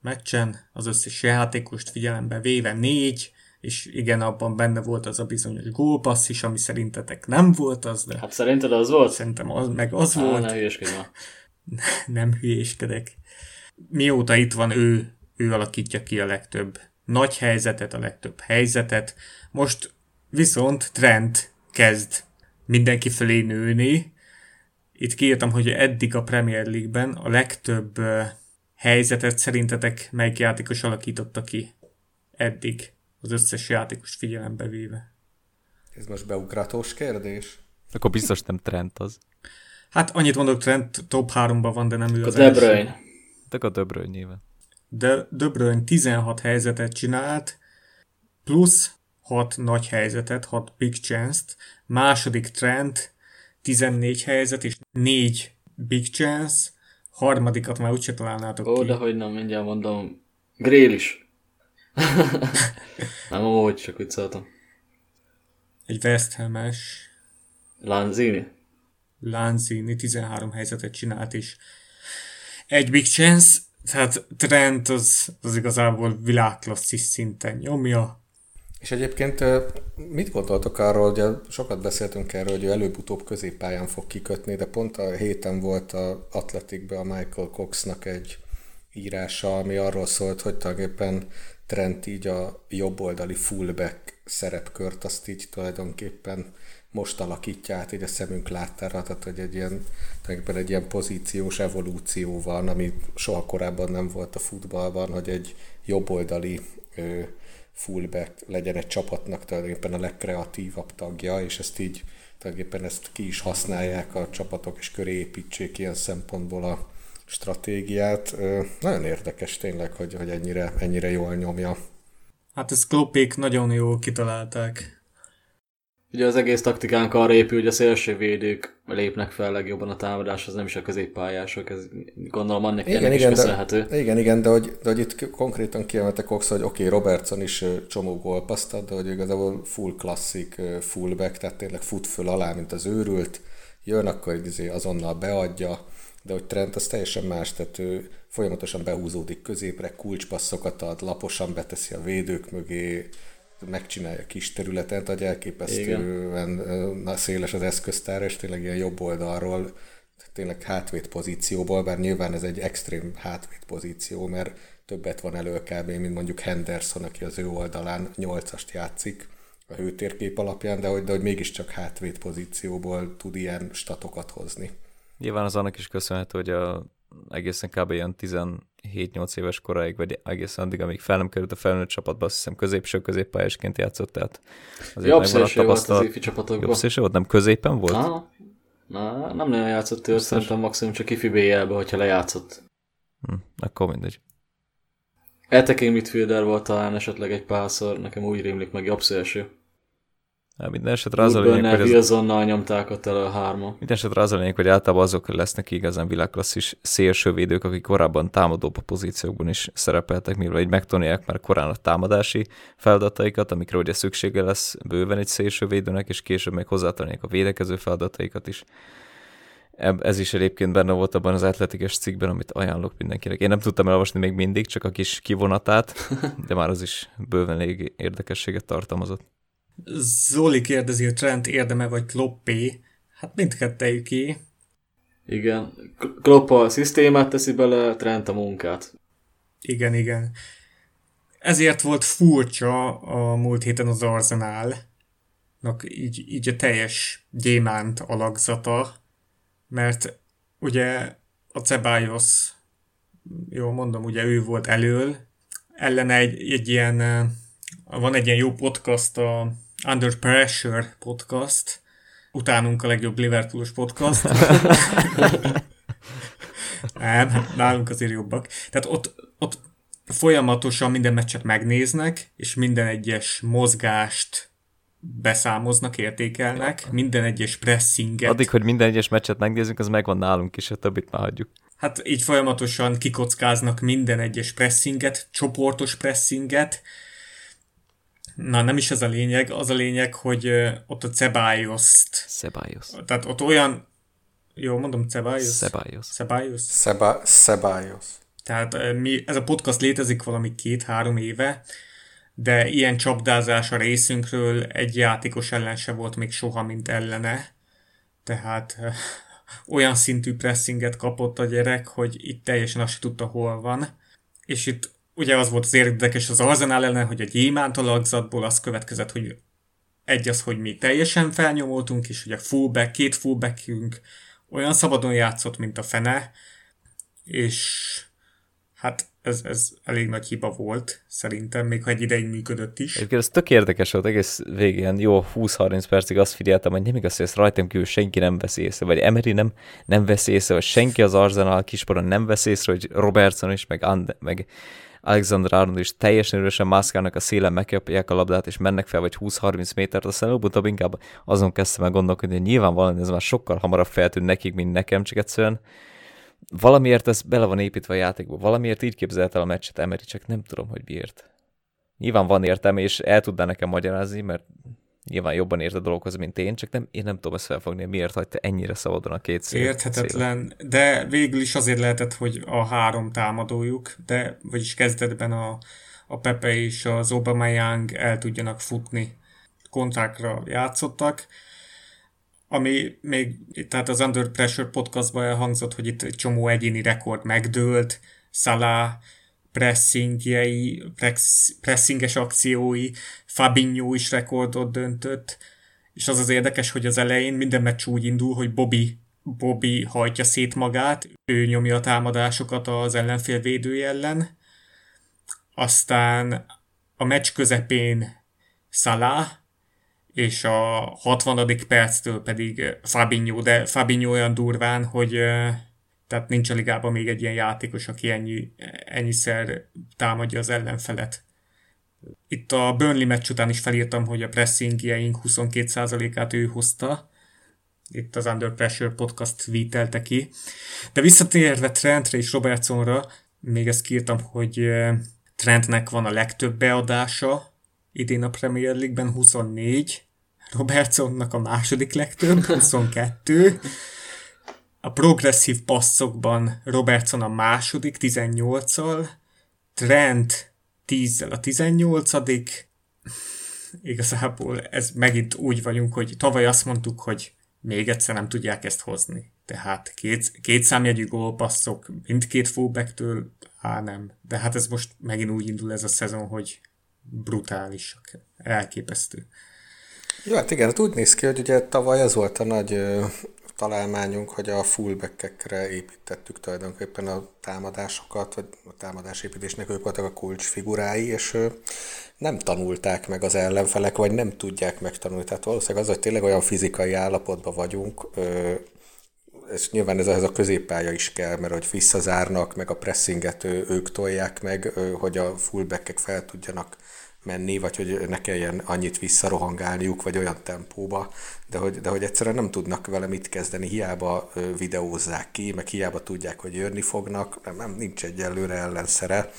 meccsen, az összes játékost figyelembe véve négy, és igen, abban benne volt az a bizonyos gólpassz is, ami szerintetek nem volt az, de... Hát szerinted az volt? Szerintem az, meg az Á, volt. Ne hülyéskedj nem hülyéskedek mióta itt van ő, ő alakítja ki a legtöbb nagy helyzetet, a legtöbb helyzetet. Most viszont Trent kezd mindenki fölé nőni. Itt kiírtam, hogy eddig a Premier League-ben a legtöbb helyzetet szerintetek melyik játékos alakította ki eddig, az összes játékos figyelembe véve. Ez most beugratós kérdés? Akkor biztos nem Trent az. Hát annyit mondok, Trent top 3-ban van, de nem ő az De Bruyne. De a De Bruyne nyilván. De Bruyne 16 helyzetet csinált, plusz 6 nagy helyzetet, 6 big chance-t, második Trent 14 helyzet és 4 big chance, harmadikat már úgyse találnátok Ó, ki. de hogy nem, mindjárt mondom. Grél is. nem, amúgy csak vicceltem. Egy West Ham-es. Lanzini. Lanzini 13 helyzetet csinált, és egy big chance, tehát Trent az, az igazából világklasszis szinten nyomja. És egyébként mit gondoltok arról, hogy sokat beszéltünk erről, hogy előbb-utóbb középpályán fog kikötni, de pont a héten volt a Atletikben a Michael Coxnak egy írása, ami arról szólt, hogy tulajdonképpen Trent így a jobboldali fullback szerepkört, azt így tulajdonképpen most alakítja át így a szemünk láttára, tehát hogy egy ilyen, egy ilyen pozíciós evolúció van, ami soha korábban nem volt a futballban, hogy egy jobboldali ö, fullback legyen egy csapatnak tulajdonképpen a legkreatívabb tagja, és ezt így tulajdonképpen ezt ki is használják a csapatok, és köré építsék ilyen szempontból a stratégiát. Ö, nagyon érdekes tényleg, hogy, hogy ennyire, ennyire jól nyomja. Hát ezt Kloppék nagyon jól kitalálták. Ugye az egész taktikánk arra épül, hogy a szélső védők lépnek fel legjobban a támadáshoz, nem is a középpályások, ez gondolom annak igen, ennek igen, is köszönhető. De, igen, igen, de hogy, de hogy itt konkrétan kiemelte Cox, hogy oké, okay, Robertson is csomó gólpaszt de hogy igazából full klasszik fullback, tehát tényleg fut föl alá, mint az őrült, jön, akkor izé azonnal beadja, de hogy Trent az teljesen más, tehát ő folyamatosan behúzódik középre, kulcspasszokat ad, laposan beteszi a védők mögé, megcsinálja kis területen, hogy elképesztően széles az eszköztár, és tényleg ilyen jobb oldalról, tényleg hátvét pozícióból, bár nyilván ez egy extrém hátvét pozíció, mert többet van elő kb. mint mondjuk Henderson, aki az ő oldalán nyolcast játszik a hőtérkép alapján, de hogy, de hogy mégiscsak hátvét pozícióból tud ilyen statokat hozni. Nyilván az annak is köszönhető, hogy a egészen kb. ilyen 17-8 éves koráig, vagy egészen addig, amíg fel nem került a felnőtt csapatba, azt hiszem középső középpályásként játszott, tehát azért Jobb szélső volt az csapatokban. Jobb szélső volt? Nem középen volt? Na, na nem nagyon játszott ő, szerintem maximum csak ifi BL-be, hogyha lejátszott. Hm, akkor mindegy. Attacking midfielder volt talán esetleg egy párszor, nekem úgy rémlik meg jobb szélső. Hát minden esetre az a lényeg, hogy. Wilsonnal nyomták ott el a hárma. Minden esetre az a lényeg, hogy általában azok lesznek igazán világklasszis szélsővédők, akik korábban támadóbb pozíciókban is szerepeltek, mivel így megtanulják már korán a támadási feladataikat, amikre ugye szüksége lesz bőven egy szélsővédőnek, és később még hozzátanulják a védekező feladataikat is. Ez is egyébként benne volt abban az atletikes cikkben, amit ajánlok mindenkinek. Én nem tudtam elolvasni még mindig, csak a kis kivonatát, de már az is bőven elég érdekességet tartalmazott. Zoli kérdezi, hogy Trent érdeme vagy Kloppé. Hát mindkettejüké. Igen. Klopp a szisztémát teszi bele, Trent a munkát. Igen, igen. Ezért volt furcsa a múlt héten az Arsenal, így, így a teljes gyémánt alakzata, mert ugye a Ceballos, jó mondom, ugye ő volt elől, ellene egy, egy ilyen, van egy ilyen jó podcast, a Under Pressure podcast, utánunk a legjobb Liverpoolos podcast. Nem, nálunk azért jobbak. Tehát ott, ott folyamatosan minden meccset megnéznek, és minden egyes mozgást beszámoznak, értékelnek, minden egyes pressinget. Addig, hogy minden egyes meccset megnézünk, az megvan nálunk is, a többit már hagyjuk. Hát így folyamatosan kikockáznak minden egyes pressinget, csoportos pressinget, Na, nem is ez a lényeg, az a lényeg, hogy ott a Ceballos-t. Ceballos. Tehát ott olyan, jó, mondom Ceballos? Ceballos. Ceballos. Szeba, Ceballos. Tehát mi, ez a podcast létezik valami két-három éve, de ilyen csapdázás a részünkről egy játékos ellen se volt még soha, mint ellene. Tehát olyan szintű pressinget kapott a gyerek, hogy itt teljesen azt tudta, hol van. És itt ugye az volt az érdekes az Arzenál ellen, hogy a gyémánt alakzatból az következett, hogy egy az, hogy mi teljesen felnyomoltunk, és hogy a fullback, két fullbackünk olyan szabadon játszott, mint a fene, és hát ez, ez elég nagy hiba volt, szerintem, még ha egy ideig működött is. Egyébként ez tök érdekes volt, egész végén jó 20-30 percig azt figyeltem, hogy nem igaz, hogy ezt rajtam kívül senki nem veszi észre, vagy Emery nem, nem veszi észre, vagy senki az Arsenal kisporon nem veszi észre, hogy Robertson is, meg, And- meg Alexander Arnold is teljesen erősen mászkálnak a szélen, megkapják a labdát, és mennek fel vagy 20-30 métert, aztán előbb-utóbb inkább azon kezdtem el gondolkodni, hogy nyilvánvalóan ez már sokkal hamarabb feltűnt nekik, mint nekem, csak egyszerűen valamiért ez bele van építve a játékba, valamiért így képzelte el a meccset Emery, csak nem tudom, hogy miért. Nyilván van értelme, és el tudná nekem magyarázni, mert nyilván jobban ért a dologhoz, mint én, csak nem, én nem tudom ezt felfogni, miért hagyta ennyire szabadon a két szél. Érthetetlen, szél. de végül is azért lehetett, hogy a három támadójuk, de vagyis kezdetben a, a Pepe és az Young el tudjanak futni. Kontrákra játszottak, ami még, tehát az Under Pressure podcastban elhangzott, hogy itt egy csomó egyéni rekord megdőlt, Salah pressingjei, pressinges akciói, Fabinho is rekordot döntött, és az az érdekes, hogy az elején minden meccs úgy indul, hogy Bobby, Bobby hajtja szét magát, ő nyomja a támadásokat az ellenfél védője ellen, aztán a meccs közepén Salah, és a 60. perctől pedig Fabinho, de Fabinho olyan durván, hogy tehát nincs a ligában még egy ilyen játékos, aki ennyi, ennyiszer támadja az ellenfelet. Itt a Burnley meccs után is felírtam, hogy a pressingjeink 22%-át ő hozta. Itt az Under Pressure podcast tweetelte ki. De visszatérve Trentre és Robertsonra, még ezt kírtam, hogy Trentnek van a legtöbb beadása idén a Premier League-ben 24, Robertsonnak a második legtöbb, 22, a progresszív passzokban Robertson a második 18-al, Trent 10 a 18 Igazából ez megint úgy vagyunk, hogy tavaly azt mondtuk, hogy még egyszer nem tudják ezt hozni. Tehát két, két számjegyű gólpasszok mindkét fullbacktől, á nem. De hát ez most megint úgy indul ez a szezon, hogy brutálisak, elképesztő. Jó, hát igen, hát úgy néz ki, hogy ugye tavaly az volt a nagy találmányunk, hogy a fullbackekre építettük tulajdonképpen a támadásokat, vagy a támadásépítésnek ők voltak a kulcsfigurái, és nem tanulták meg az ellenfelek, vagy nem tudják megtanulni. Tehát valószínűleg az, hogy tényleg olyan fizikai állapotban vagyunk, és nyilván ez, ez a középpálya is kell, mert hogy visszazárnak, meg a pressinget ők tolják meg, hogy a fullbackek fel tudjanak menni, vagy hogy ne kelljen annyit visszarohangálniuk, vagy olyan tempóba, de hogy, de hogy egyszerűen nem tudnak vele mit kezdeni, hiába videózzák ki, meg hiába tudják, hogy jönni fognak, nem, nem nincs egyelőre ellenszere.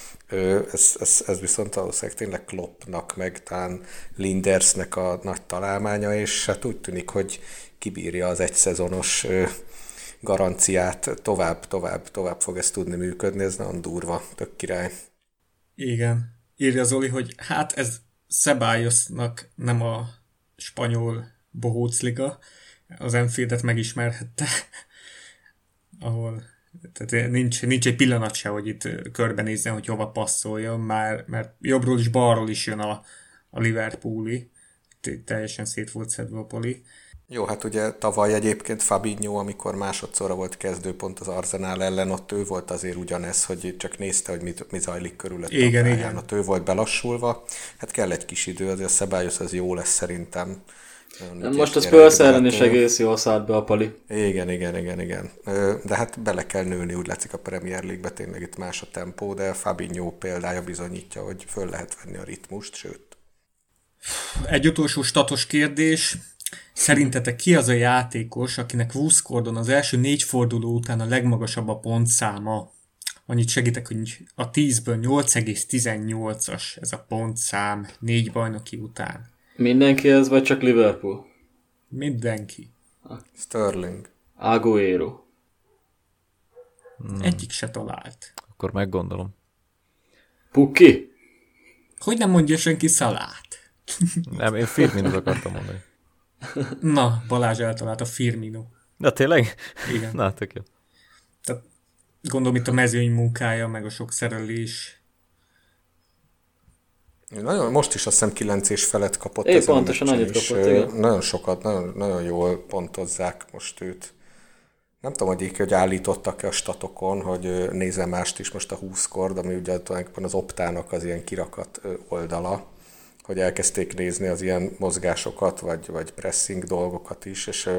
Ez, ez, ez viszont valószínűleg tényleg Kloppnak, meg talán Lindersnek a nagy találmánya, és hát úgy tűnik, hogy kibírja az egyszezonos garanciát, tovább, tovább, tovább fog ez tudni működni, ez nagyon durva, tök király. Igen. Írja Zoli, hogy hát ez Szebályosnak nem a spanyol bohócliga, az Enfieldet megismerhette, ahol tehát nincs, nincs egy pillanat se, hogy itt körbenézzen, hogy hova passzoljon, már, mert jobbról is balról is jön a, a Liverpooli, teljesen szét volt szedve a poli. Jó, hát ugye tavaly egyébként Fabinho, amikor másodszorra volt kezdőpont az Arsenal ellen, ott ő volt azért ugyanez, hogy csak nézte, hogy mit, mi zajlik körülött igen, a pályán. igen. Ott ő volt belassulva. Hát kell egy kis idő, azért a Szebályos az jó lesz szerintem. Nem, most a Spurs ellen is egész jól szállt be a pali. Igen, igen, igen, igen. De hát bele kell nőni, úgy látszik a Premier League-be, tényleg itt más a tempó, de Fabinho példája bizonyítja, hogy föl lehet venni a ritmust, sőt. Egy utolsó statos kérdés. Szerintetek ki az a játékos, akinek Wuskordon az első négy forduló után a legmagasabb a pontszáma? Annyit segítek, hogy a 10-ből 8,18-as ez a pontszám négy bajnoki után. Mindenki ez, vagy csak Liverpool? Mindenki. Sterling. Aguero. Hmm. Egyik se talált. Akkor meggondolom. Pukki? Hogy nem mondja senki szalát? nem, én Firminot akartam mondani. Na, Balázs eltalált a Firmino. Na tényleg? Igen. Na, tök jó. Tehát gondolom itt a mezőny munkája, meg a sok szerelés. Nagyon, most is azt hiszem 9 és felett kapott. É, pontosan annyit kapott, igen. Nagyon sokat, nagyon, nagyon jól pontozzák most őt. Nem tudom, hogy így, hogy állítottak-e a statokon, hogy nézem mást is most a 20 kord, ami ugye tulajdonképpen az optának az ilyen kirakat oldala hogy elkezdték nézni az ilyen mozgásokat, vagy, vagy pressing dolgokat is, és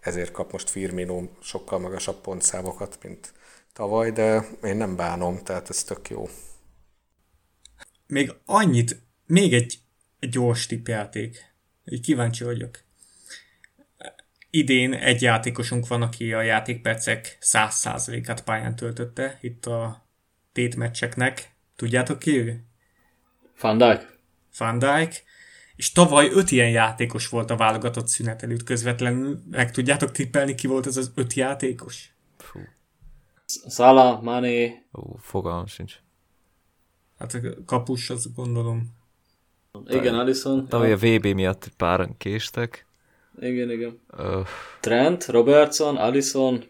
ezért kap most Firmino sokkal magasabb pontszámokat, mint tavaly, de én nem bánom, tehát ez tök jó. Még annyit, még egy, egy gyors tippjáték. Így kíváncsi vagyok. Idén egy játékosunk van, aki a játékpercek 100%-át pályán töltötte itt a tétmeccseknek. Tudjátok ki ő? Van Dijk. Van Dijk, és tavaly öt ilyen játékos volt a válogatott szünet előtt közvetlenül. Meg tudjátok tippelni, ki volt ez az öt játékos? Fú. Szala, Mané. Ó, fogalmam sincs. Hát a kapus, azt gondolom. Igen, Alisson. Tavaly a VB miatt páran késtek. Igen, igen. Uh. Trent, Robertson, Alisson.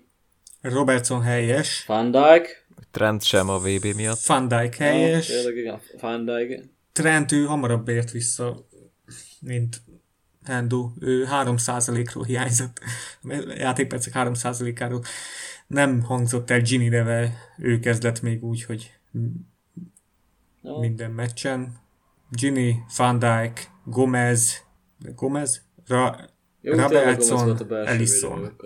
Robertson helyes. Van Dijk. Trent sem a VB miatt. Van Dijk helyes. Ja, tényleg igen, Van Dijk. Trent ő hamarabb ért vissza, mint Hendo. Ő 3%-ról hiányzott. A játékpercek 3%-áról nem hangzott el Gini neve. Ő kezdett még úgy, hogy minden meccsen. Gini, Van Dijk, Gomez, Gomez, Ra, Robertson, Ellison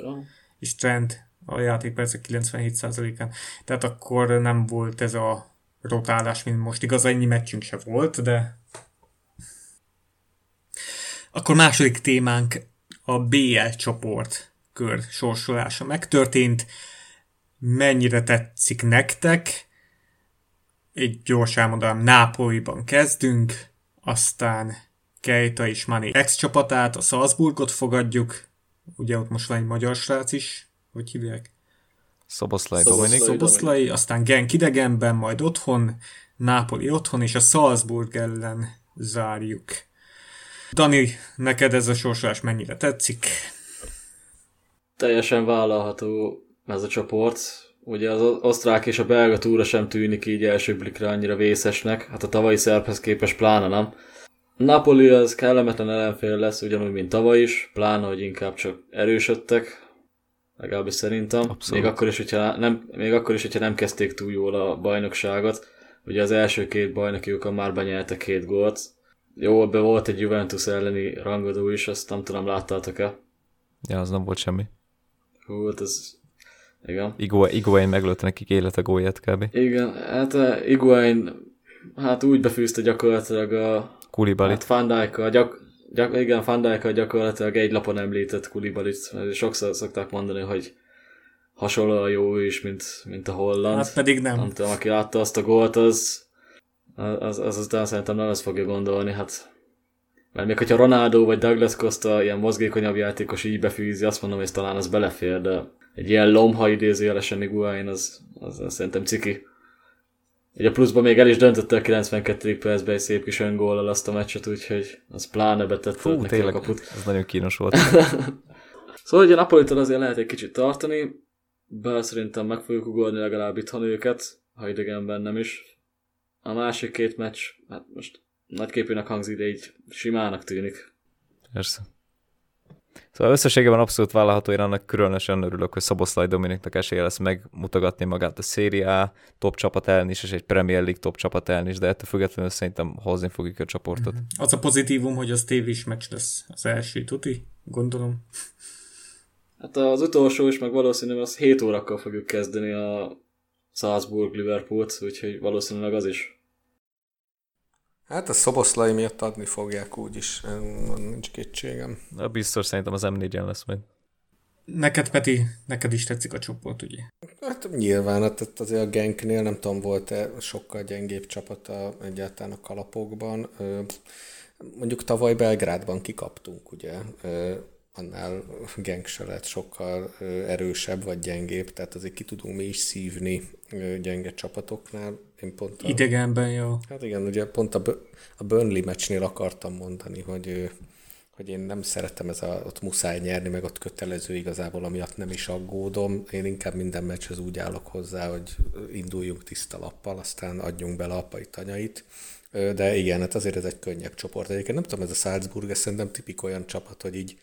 és Trent a játékpercek 97%-án. Tehát akkor nem volt ez a rotálás, mint most. Igaz, ennyi meccsünk se volt, de... Akkor második témánk a BL csoport kör sorsolása megtörtént. Mennyire tetszik nektek? Egy gyors elmondanám, Nápolyban kezdünk, aztán Kejta és Mani ex csapatát, a Salzburgot fogadjuk, ugye ott most van egy magyar srác is, hogy hívják? Szoboszlai Dominik. Szoboszlai, aztán Genk idegenben, majd otthon, Nápoli otthon, és a Salzburg ellen zárjuk. Dani, neked ez a sorsolás mennyire tetszik? Teljesen vállalható ez a csoport. Ugye az osztrák és a belga túra sem tűnik így első blikre annyira vészesnek, hát a tavalyi szerbhez képest plána nem. Napoli az kellemetlen ellenfél lesz, ugyanúgy, mint tavaly is, plána, hogy inkább csak erősödtek, legalábbis szerintem. Abszolút. Még akkor, is, hogyha nem, még akkor is, hogyha nem kezdték túl jól a bajnokságot. Ugye az első két bajnokiukon már benyerte két gólt. Jó, be volt egy Juventus elleni rangadó is, azt nem tudom, láttátok-e? Ja, az nem volt semmi. Hú, hát ez... Igen. Iguain meglőtte nekik élete gólját kb. Igen, hát uh, Iguain hát úgy befűzte gyakorlatilag a Kulibalit. Hát Van Dijk-kal, gyak, gyak, igen, Van Dijk-kal gyakorlatilag egy lapon említett Kulibalit. Sokszor szokták mondani, hogy hasonlóan jó ő is, mint, mint a holland. Hát pedig nem. Nem tudom, aki látta azt a gólt, az, az, az aztán szerintem nem ezt fogja gondolni, hát mert még hogyha Ronaldo vagy Douglas Costa ilyen mozgékonyabb játékos így befűzi, azt mondom, hogy talán az belefér, de egy ilyen lomha idézőjelesen Iguain, az, az, az szerintem ciki. Ugye pluszban még el is döntötte a 92. percben egy szép kis öngóllal azt a meccset, úgyhogy az pláne betette Fú, neki tényleg, a kaput. ez nagyon kínos volt. Szóval ugye Napolitól azért lehet egy kicsit tartani, bár szerintem meg fogjuk ugorni legalább itthon őket, ha idegenben nem is. A másik két meccs, hát most nagyképűnek hangzik, de így simának tűnik. Persze. Szóval összességében abszolút vállalható, én annak különösen örülök, hogy Szaboszlai Dominiknak esélye lesz megmutogatni magát a Serie A top csapat ellen is, és egy Premier League top csapat ellen is, de ettől függetlenül szerintem hozni fogjuk a csoportot. Az a pozitívum, hogy az tévés meccs lesz az első, tuti? Gondolom. Hát az utolsó is, meg valószínűleg az 7 órakkal fogjuk kezdeni a Salzburg-Liverpoolt, úgyhogy valószínűleg az is. Hát a szoboszlai miatt adni fogják úgyis, nincs kétségem. De biztos szerintem az M4-en lesz majd. Neked, Peti, neked is tetszik a csoport, ugye? Hát nyilván, hát azért a Genknél nem tudom, volt-e sokkal gyengébb csapata egyáltalán a kalapokban. Mondjuk tavaly Belgrádban kikaptunk, ugye? annál Genk se lett sokkal erősebb vagy gyengébb, tehát azért ki tudunk mi is szívni gyenge csapatoknál. Én pont a, Idegenben, jó. Hát igen, ugye pont a, a Burnley meccsnél akartam mondani, hogy, hogy én nem szeretem ez a, ott muszáj nyerni, meg ott kötelező igazából, amiatt nem is aggódom. Én inkább minden meccshez úgy állok hozzá, hogy induljunk tiszta lappal, aztán adjunk bele apai tanyait. De igen, hát azért ez egy könnyebb csoport. Egyébként nem tudom, ez a Salzburg, ez szerintem tipik olyan csapat, hogy így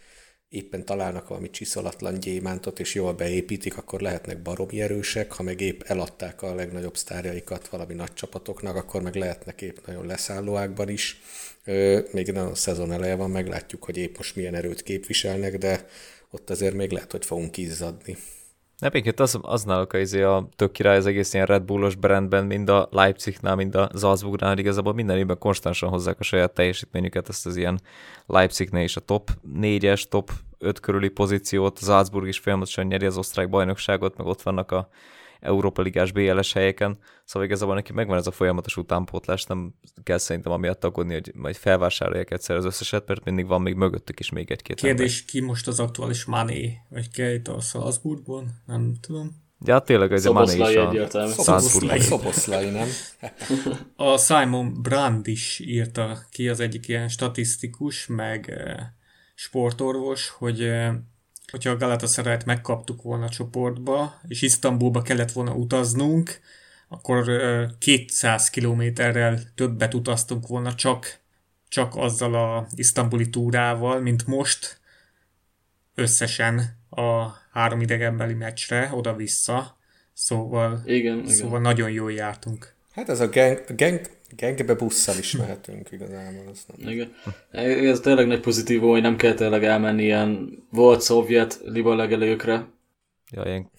éppen találnak valami csiszolatlan gyémántot, és jól beépítik, akkor lehetnek baromi erősek, ha meg épp eladták a legnagyobb sztárjaikat valami nagy csapatoknak, akkor meg lehetnek épp nagyon leszállóákban is. Még nem a szezon eleje van, meglátjuk, hogy épp most milyen erőt képviselnek, de ott azért még lehet, hogy fogunk izzadni. Egyébként az, az náluk izé a tök király az egész ilyen Red Bullos brandben, mind a Leipzignál, mind a Salzburgnál, igazából minden évben konstansan hozzák a saját teljesítményüket, ezt az ilyen Leipzignél is a top 4-es, top 5 körüli pozíciót, az Salzburg is folyamatosan nyeri az osztrák bajnokságot, meg ott vannak a Európa Ligás BLS helyeken, szóval igazából neki megvan ez a folyamatos utánpótlás, nem kell szerintem amiatt aggódni, hogy majd felvásárolják egyszer az összeset, mert mindig van még mögöttük is még egy-két Kérdés, ember. ki most az aktuális Mané, vagy ki a Salzburgban? Nem tudom. Ja, tényleg ez a Mané is a Salzburg. Szoboszlai, nem? a Simon Brand is írta ki az egyik ilyen statisztikus, meg eh, sportorvos, hogy eh, hogyha a Galatasaray-t megkaptuk volna a csoportba, és Isztambulba kellett volna utaznunk, akkor 200 kilométerrel többet utaztunk volna csak, csak azzal a isztambuli túrával, mint most összesen a három idegenbeli meccsre, oda-vissza. Szóval, igen, szóval igen. nagyon jól jártunk. Hát ez a gang, gang, Gengebe busszal is mehetünk igazából. Azt nem Igen. Ez tényleg nagy pozitívum, hogy nem kell tényleg elmenni ilyen volt szovjet liba legelőkre. Ja, ilyen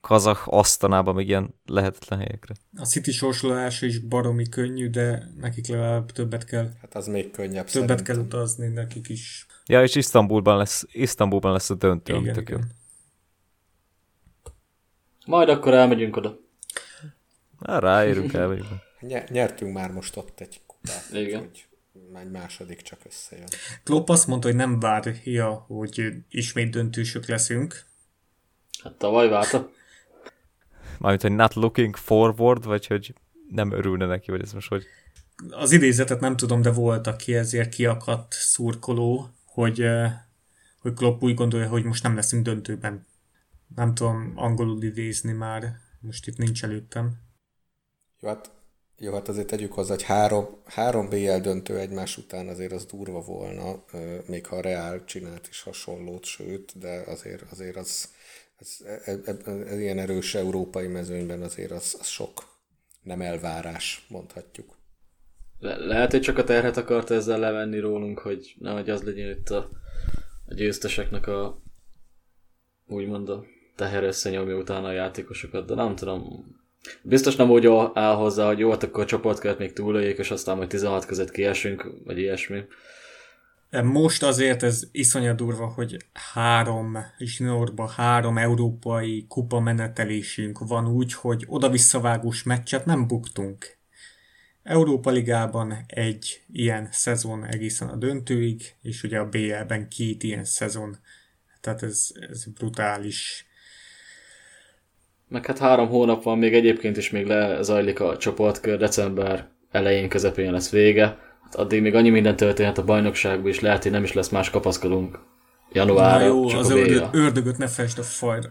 kazak asztanába, meg ilyen lehetetlen helyekre. A City sorsolása is baromi könnyű, de nekik legalább többet kell. Hát az még könnyebb Többet szerintem. kell utazni nekik is. Ja, és Isztambulban lesz, Isztambulban lesz a döntő, igen, igen. Majd akkor elmegyünk oda. Na, ráérünk, elmegyünk. Nyertünk már most ott egy kupát, Igen. hogy egy második csak összejön. Klopp azt mondta, hogy nem várja, hogy ismét döntősök leszünk. Hát tavaly várta. Mármint, hogy not looking forward, vagy hogy nem örülne neki, vagy ez most hogy... Az idézetet nem tudom, de volt, aki ezért kiakadt szurkoló, hogy, hogy Klopp úgy gondolja, hogy most nem leszünk döntőben. Nem tudom angolul idézni már, most itt nincs előttem. Jó, hát jó, hát azért tegyük hozzá, hogy három, három BL döntő egymás után azért az durva volna, még ha a Real csinált is hasonlót, sőt, de azért, azért az, az, ez, ez, ez ilyen erős európai mezőnyben azért az, az sok nem elvárás, mondhatjuk. Le- lehet, hogy csak a terhet akart ezzel levenni rólunk, hogy nehogy az legyen itt a, a győzteseknek a úgymond a teher összenyomja utána a játékosokat, de nem tudom, Biztos nem úgy áll hozzá, hogy jó, hát akkor a csoportkört még túlöljék, és aztán majd 16 között kiesünk, vagy ilyesmi. Most azért ez iszonyat durva, hogy három zsinórba, három európai kupa menetelésünk van úgy, hogy oda-visszavágós meccset nem buktunk. Európa Ligában egy ilyen szezon egészen a döntőig, és ugye a BL-ben két ilyen szezon. Tehát ez, ez brutális. Meg hát három hónap van, még egyébként is még lezajlik a csoportkör, december elején, közepén lesz vége. Hát addig még annyi minden történhet a bajnokságban, és lehet, hogy nem is lesz más kapaszkodunk januárra. Na jó, csak az ördög, ördögöt ne fest a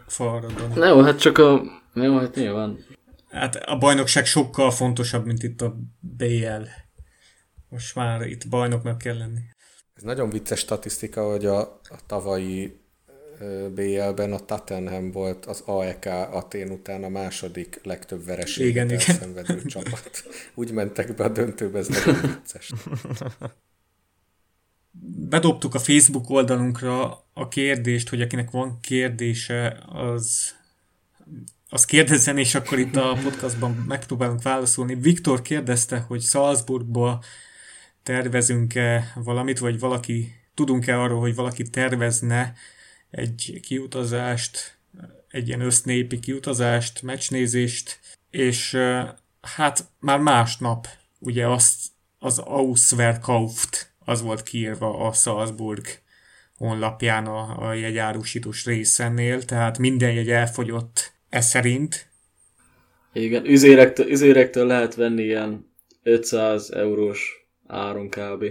falradon. Na jó, hát csak a... Jó, hát nyilván. Hát a bajnokság sokkal fontosabb, mint itt a BL. Most már itt bajnoknak kell lenni. Ez nagyon vicces statisztika, hogy a, a tavalyi BL-ben a Tottenham volt az AEK Atén után a második legtöbb vereséget igen, elszenvedő igen. csapat. Úgy mentek be a döntőbe, ez nagyon vicces. Bedobtuk a Facebook oldalunkra a kérdést, hogy akinek van kérdése, az az kérdezzen, és akkor itt a podcastban megpróbálunk válaszolni. Viktor kérdezte, hogy Salzburgba tervezünk-e valamit, vagy valaki, tudunk-e arról, hogy valaki tervezne egy kiutazást, egy ilyen össznépi kiutazást, meccsnézést, és hát már másnap ugye azt az Ausverkauft, az volt kiírva a Salzburg honlapján a, a jegyárusítós részennél, tehát minden jegy elfogyott ez szerint. Igen, üzérektől, üzérektől lehet venni ilyen 500 eurós áron kb.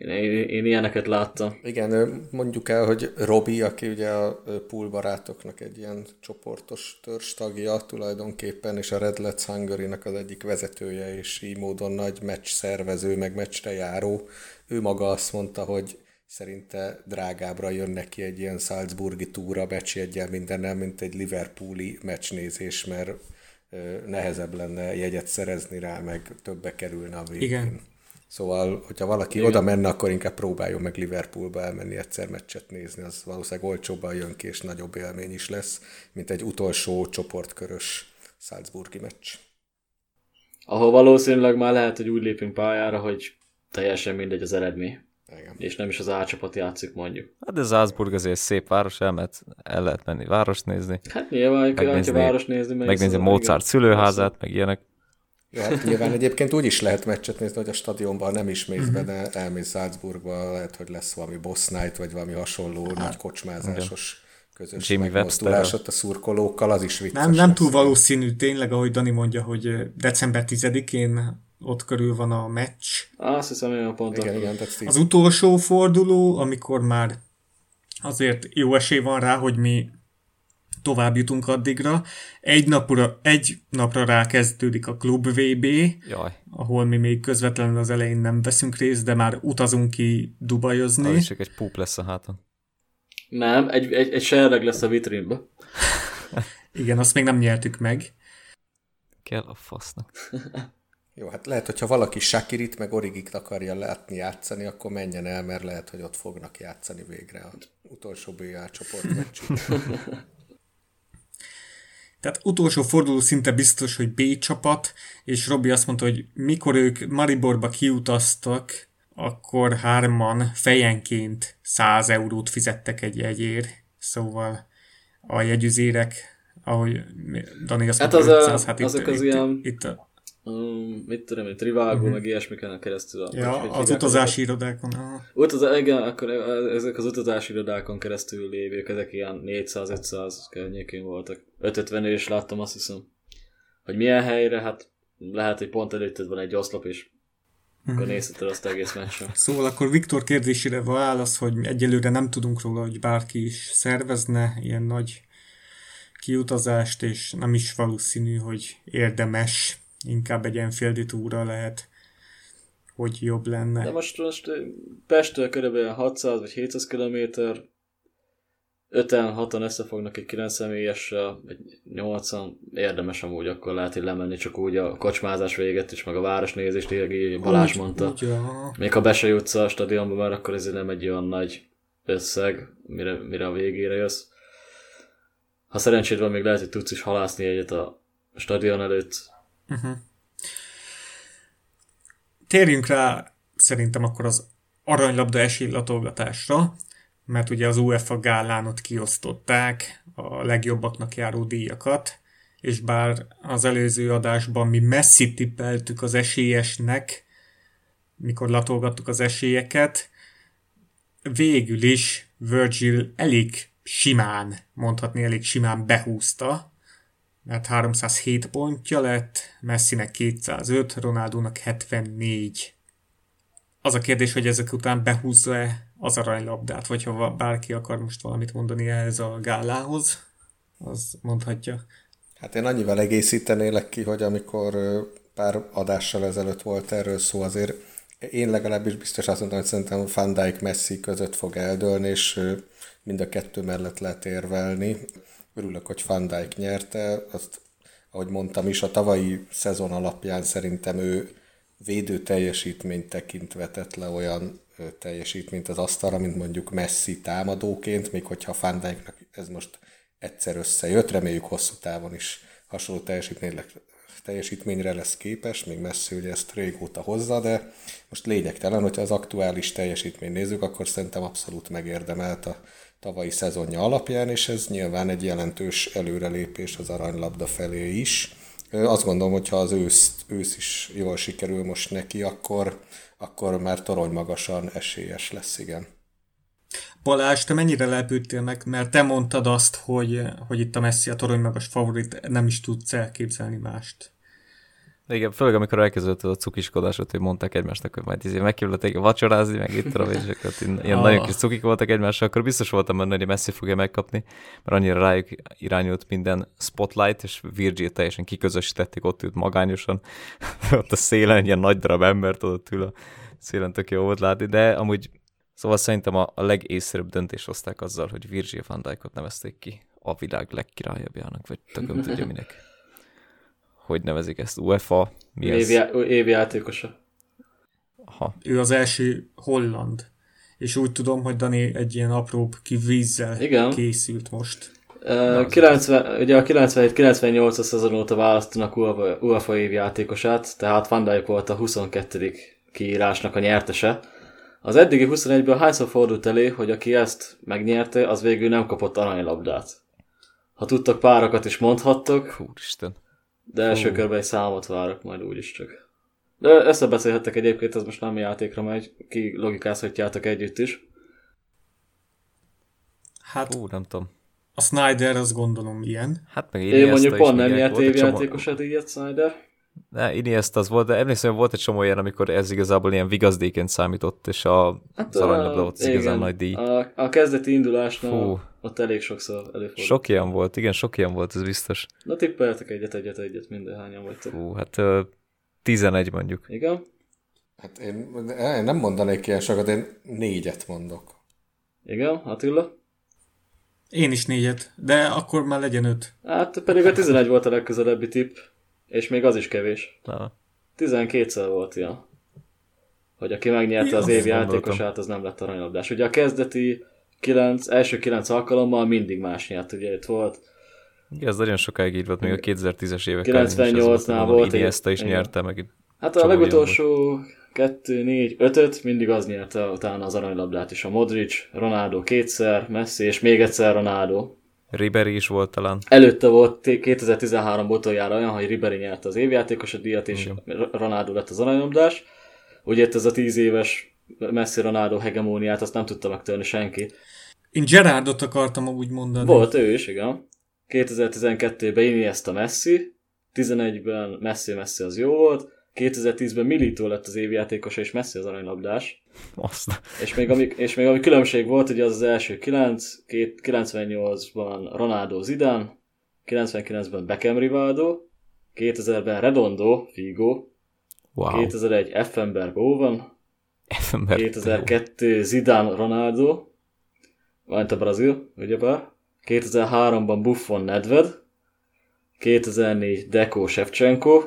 Én, én, én ilyeneket láttam. Igen, mondjuk el, hogy Robi, aki ugye a pool barátoknak egy ilyen csoportos törzs tagja tulajdonképpen, és a Red Let's hungary az egyik vezetője, és így módon nagy meccs szervező, meg meccsre járó. Ő maga azt mondta, hogy szerinte drágábbra jön neki egy ilyen Salzburgi túra meccsjegyen mindennel, mint egy Liverpooli meccsnézés, mert nehezebb lenne jegyet szerezni rá, meg többe kerülne a végén. Igen. Szóval, hogyha valaki Igen. oda menne, akkor inkább próbáljon meg Liverpoolba elmenni egyszer meccset nézni, az valószínűleg olcsóbban jön ki, és nagyobb élmény is lesz, mint egy utolsó csoportkörös Salzburgi meccs. Ahol valószínűleg már lehet, hogy úgy lépünk pályára, hogy teljesen mindegy az eredmény. Igen. És nem is az A csapat játszik mondjuk. Hát de Salzburg azért szép város, el, mert el lehet menni város nézni. Hát nyilván, megnézni, város nézni. Megnézni Mozart szülőházát, meg ilyenek. Ja, hát nyilván egyébként úgy is lehet meccset nézni, hogy a stadionban nem is mész be, de elmész Salzburgba, lehet, hogy lesz valami boss night, vagy valami hasonló hát, nagy kocsmázásos közös Jimmy megmozdulás ott a szurkolókkal, az is vicces. Nem, nem túl valószínű, tényleg, ahogy Dani mondja, hogy december 10-én ott körül van a meccs. Azt hiszem, olyan pont. Igen, igen, az utolsó forduló, amikor már azért jó esély van rá, hogy mi tovább jutunk addigra. Egy napra, egy napra rákezdődik a Klub VB, Jaj. ahol mi még közvetlenül az elején nem veszünk részt, de már utazunk ki Dubajozni. Az csak egy púp lesz a háton. Nem, egy, egy, egy serleg lesz a vitrínbe. Igen, azt még nem nyertük meg. Kell a fasznak. Jó, hát lehet, hogyha valaki Shakirit meg Origit akarja látni játszani, akkor menjen el, mert lehet, hogy ott fognak játszani végre az utolsó BA csoport Tehát utolsó forduló szinte biztos, hogy B csapat, és Robi azt mondta, hogy mikor ők Mariborba kiutaztak, akkor hárman fejenként 100 eurót fizettek egy jegyért, szóval a jegyüzérek, ahogy Dani azt hát mondta, az 500, a, hát azok itt, az itt, ilyen... itt a um, mit tudom, egy Trivago, uh-huh. meg ilyesmiken keresztül. Ja, az utazási irodákon. Utaz, igen, akkor ezek az utazási irodákon keresztül lévők, ezek ilyen 400-500 környékén voltak. 550 is láttam, azt hiszem. Hogy milyen helyre, hát lehet, hogy pont előtted van egy oszlop, és akkor mhm. nézheted azt egész meccsen. Szóval akkor Viktor kérdésére válasz, hogy egyelőre nem tudunk róla, hogy bárki is szervezne ilyen nagy kiutazást, és nem is valószínű, hogy érdemes inkább egy Enfieldi túra lehet, hogy jobb lenne. De most, most Pesttől kb. 600 vagy 700 km, 5-en, 6-an összefognak egy 9 személyessel, vagy 8-an, érdemes amúgy akkor lehet, hogy lemenni, csak úgy a kocsmázás véget is, meg a városnézést, így Balázs mondta. Úgy. Még ha be se jutsz a stadionba, mert akkor ez nem egy olyan nagy összeg, mire, mire a végére jössz. Ha szerencséd van, még lehet, hogy tudsz is halászni egyet a stadion előtt. Térjünk rá szerintem akkor az aranylabda esélylatolgatásra, mert ugye az UEFA gálán ott kiosztották a legjobbaknak járó díjakat, és bár az előző adásban mi messzi tippeltük az esélyesnek, mikor latolgattuk az esélyeket, végül is Virgil elég simán, mondhatni elég simán behúzta, mert 307 pontja lett, Messinek 205, Ronaldónak 74. Az a kérdés, hogy ezek után behúzza-e az aranylabdát, vagy ha bárki akar most valamit mondani ehhez a gálához, az mondhatja. Hát én annyival egészítenélek ki, hogy amikor pár adással ezelőtt volt erről szó, azért én legalábbis biztos azt mondtam, hogy szerintem Van Dijk Messi között fog eldőlni, és mind a kettő mellett lehet érvelni. Örülök, hogy Van Dijk nyerte. Azt, ahogy mondtam is, a tavalyi szezon alapján szerintem ő védő teljesítményt tekintve tett le olyan teljesítményt az asztalra, mint mondjuk Messi támadóként, még hogyha Van Dijknak ez most egyszer összejött, reméljük hosszú távon is hasonló teljesítmény teljesítményre lesz képes, még Messi ugye ezt régóta hozza, de most lényegtelen, hogyha az aktuális teljesítményt nézzük, akkor szerintem abszolút megérdemelt a tavalyi szezonja alapján, és ez nyilván egy jelentős előrelépés az aranylabda felé is. Azt gondolom, hogy ha az ősz, ősz is jól sikerül most neki, akkor, akkor már torony magasan esélyes lesz, igen. Balázs, te mennyire lepődtél meg, mert te mondtad azt, hogy, hogy itt a Messi a torony magas favorit, nem is tudsz elképzelni mást. Igen, főleg amikor elkezdődött a cukiskodás, hogy mondták egymásnak, hogy majd izé meghívlak vacsorázni, meg itt tudom, és akkor ilyen oh. nagyon kis cukik voltak egymással, akkor biztos voltam benne, hogy Messi fogja megkapni, mert annyira rájuk irányult minden spotlight, és Virgil teljesen kiközösítették, ott ült magányosan, ott a szélen, ilyen nagy darab embert ott ül a szélen, tök jó volt látni, de amúgy Szóval szerintem a, a legészszerűbb döntést hozták azzal, hogy Virgil van Dijkot nevezték ki a világ legkirályabbjának, vagy tököm tudja minek. Hogy nevezik ezt? UEFA? Mi ez? Évi, játékosa. Aha. Ő az első holland. És úgy tudom, hogy Dani egy ilyen apróbb kivízzel Igen. készült most. Uh, 90, ugye a 97-98 szezon óta választanak UEFA, UEFA játékosát, tehát Van Dijk volt a 22. kiírásnak a nyertese az eddigi 21-ből hányszor fordult elé, hogy aki ezt megnyerte, az végül nem kapott aranylabdát? Ha tudtak párakat is mondhattok, Úristen. De első Fú. körben egy számot várok majd úgyis csak. De összebeszélhettek egyébként, ez most nem játékra megy, ki logikázhatjátok együtt is. Hát, Ú, nem tudom. A Snyder, azt gondolom ilyen. Hát meg én mondjuk pont nem nyert évjátékosat ilyet Snyder. Ne, Iniesta az volt, de emlékszem, hogy volt egy csomó ilyen, amikor ez igazából ilyen vigazdéként számított, és a hát, aranylabda volt igazán nagy díj. A, a kezdeti indulásnál Fú. ott elég sokszor előfordult. Sok ilyen volt, igen, sok ilyen volt, ez biztos. Na tippeljetek egyet, egyet, egyet, mindenhányan vagytok. Fú, hát uh, 11 mondjuk. Igen? Hát én, én nem mondanék ilyen sokat, én négyet mondok. Igen, Attila? Én is négyet, de akkor már legyen öt. Hát pedig a 11 volt a legközelebbi tipp. És még az is kevés. Na. 12-szer volt ilyen. Hogy aki megnyerte az év játékosát, az nem lett aranylabdás. Ugye a kezdeti 9, első 9 alkalommal mindig más nyert. Ugye itt volt igen, ez nagyon sokáig így volt, még a 2010-es évek 98-nál volt. ezt is igen. nyerte meg. Hát a legutolsó 2, 4, 5 mindig az nyerte utána az aranylabdát is. A Modric, Ronaldo kétszer, Messi, és még egyszer Ronaldo. Ribery is volt talán. Előtte volt 2013 utoljára olyan, hogy Ribery nyerte az évjátékos a díjat, és Igen. Ronaldo lett az aranyomdás. Ugye itt ez a 10 éves Messi Ronaldo hegemóniát, azt nem tudta megtörni senki. Én Gerardot akartam úgy mondani. Volt ő is, igen. 2012-ben Iniesta Messi, 11-ben Messi Messi az jó volt, 2010-ben Milito lett az évjátékos, és Messi az aranylabdás. Azt. És még, ami, és még ami különbség volt, hogy az az első 9, 98-ban Ronaldo Zidane, 99-ben Beckham Rivaldo, 2000-ben Redondo Figo, wow. 2001 Effenberg Owen, Effenberg 2002 Zidane Ronaldo, majd a Brazil, ugyebár, 2003-ban Buffon Nedved, 2004 Deco Shevchenko,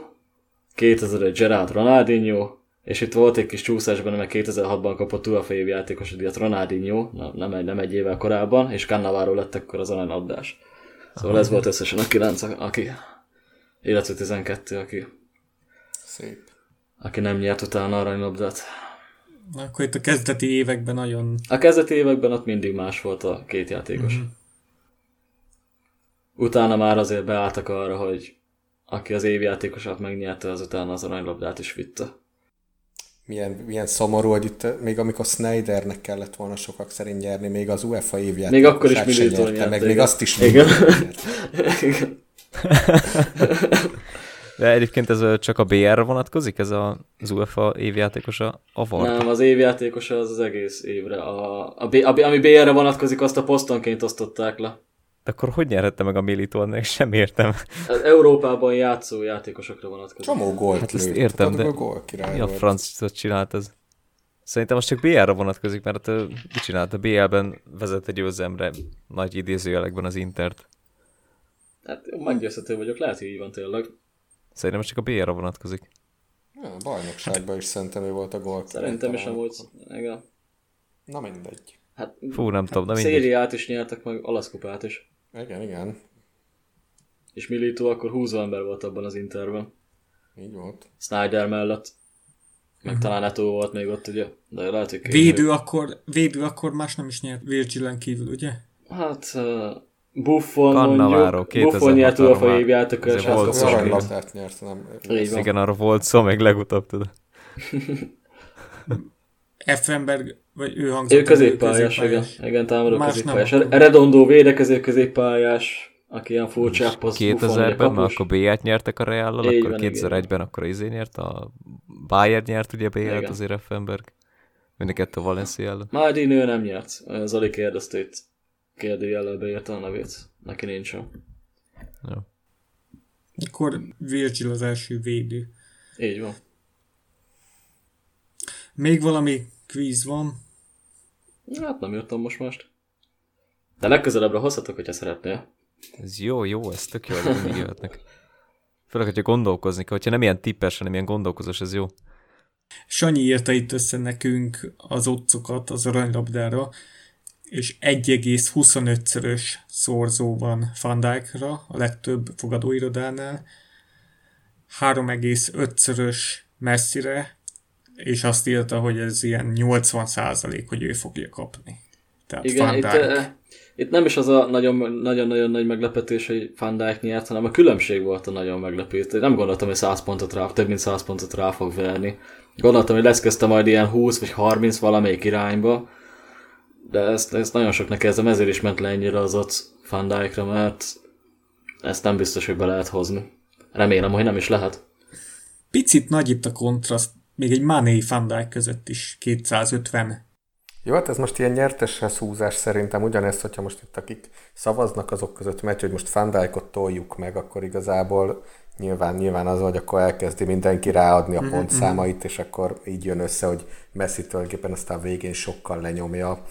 2001 Gerard Ronaldinho, és itt volt egy kis csúszás benne, mert 2006-ban kapott UEFA év játékos díjat Ronaldinho, nem egy, nem egy évvel korábban, és Cannavaro lett akkor az aranylabdás. Szóval ez volt összesen a kilenc, aki illetve 12, aki, Szép. aki nem nyert utána aranylabdát. Akkor itt a kezdeti években nagyon... A kezdeti években ott mindig más volt a két játékos. Mm-hmm. Utána már azért beálltak arra, hogy aki az évjátékosat megnyerte, az utána az aranylabdát is vitte. Milyen, milyen szomorú, hogy itt még amikor Snydernek kellett volna sokak szerint nyerni, még az UEFA évjátékosát Még akkor is Militón nyerte, nyerte, meg igen. még azt is Igen. Igen. De egyébként ez ö, csak a BR-re vonatkozik, ez a, az UEFA évjátékosa? A VAR? Nem, az évjátékosa az az egész évre. A, a, B, a, ami BR-re vonatkozik, azt a posztonként osztották le. De akkor hogy nyerhette meg a Militó? Ennek sem értem. Az Európában játszó játékosokra vonatkozik. Csomó gólt Hát ezt értem, de gól király Mi a francot csinált ez? Szerintem most csak BL-re vonatkozik, mert ö, mit csinált? A BL-ben vezet egy győzelemre nagy idézőjelekben az Intert. Hát meggyőzhető vagyok, lehet, hogy így van tényleg. Szerintem most csak a BL-re vonatkozik. Ja, a bajnokságban is szerintem ő volt a gól. Szerintem is volt. Igen. Na mindegy. Hát, Fú, nem tudom, de mindegy. Szériát is nyertek, meg alaszkupát is. Igen, igen. És Milito akkor 20 ember volt abban az Interben. Így volt. Snyder mellett. Meg Mhm. talán Eto volt még ott, ugye? De lehet, hogy. Védő akkor, védő akkor más nem is nyert Virgilen kívül, ugye? Hát uh, Buffon Cannavaro, mondjuk. Buffon 2006-ban nyert már évjátékos. azért hát volt Az szó. akkor- aranylabdát nyert, nem? Igen, arra volt szó, még legutóbb tudod. Effenberg, vagy ő hangzott. Ő középpályás, igen. középpályás. Igen, támadó Más középpályás. nem akkor. Redondo védekező középpályás, aki ilyen ugye 2000-ben, mert akkor BL-t nyertek a Így akkor van, igen. 2001-ben akkor izé nyert, a Bayern nyert ugye Igen. azért Effenberg. Mind a kettő Valencia ellen. Mádin ő nem nyert. Zoli kérdezte itt. Kérdőjellel beírta a nevét. Neki nincsen. Jó. Akkor Virgil az első védő. Így van. Még valami kvíz van. Hát nem jöttem most most. De legközelebbre hozhatok, hogyha szeretnél. Ez jó, jó, ez tök jó, hogy mindig jöhetnek. Főleg, hogyha gondolkozni kell, hogyha nem ilyen tippes, hanem ilyen gondolkozós, ez jó. Sanyi írta itt össze nekünk az otcokat az aranylabdára, és 1,25-szörös szorzó van Dijkra, a legtöbb fogadóirodánál, 3,5-szörös messzire, és azt írta, hogy ez ilyen 80 százalék, hogy ő fogja kapni. Tehát Igen, itt, eh, itt nem is az a nagyon- nagyon-nagyon nagy meglepetés, hogy Van Dijk nyert, hanem a különbség volt a nagyon meglepő. Nem gondoltam, hogy 100 pontot rá, több mint 100 pontot rá fog verni. Gondoltam, hogy lesz közte majd ilyen 20 vagy 30 valamelyik irányba, de ezt, ezt nagyon soknak érzem, ezért is ment le ennyire az ott Van Dijkra, mert ezt nem biztos, hogy be lehet hozni. Remélem, hogy nem is lehet. Picit nagy itt a kontraszt, még egy Mané Van Dijk között is 250 Jó, hát ez most ilyen nyerteshez húzás szerintem ugyanezt, hogyha most itt akik szavaznak azok között megy, hogy most Van Dijkot toljuk meg, akkor igazából nyilván, nyilván az, hogy akkor elkezdi mindenki ráadni a Mhm, pontszámait, és akkor így jön össze, hogy Messi tulajdonképpen aztán végén sokkal lenyomja.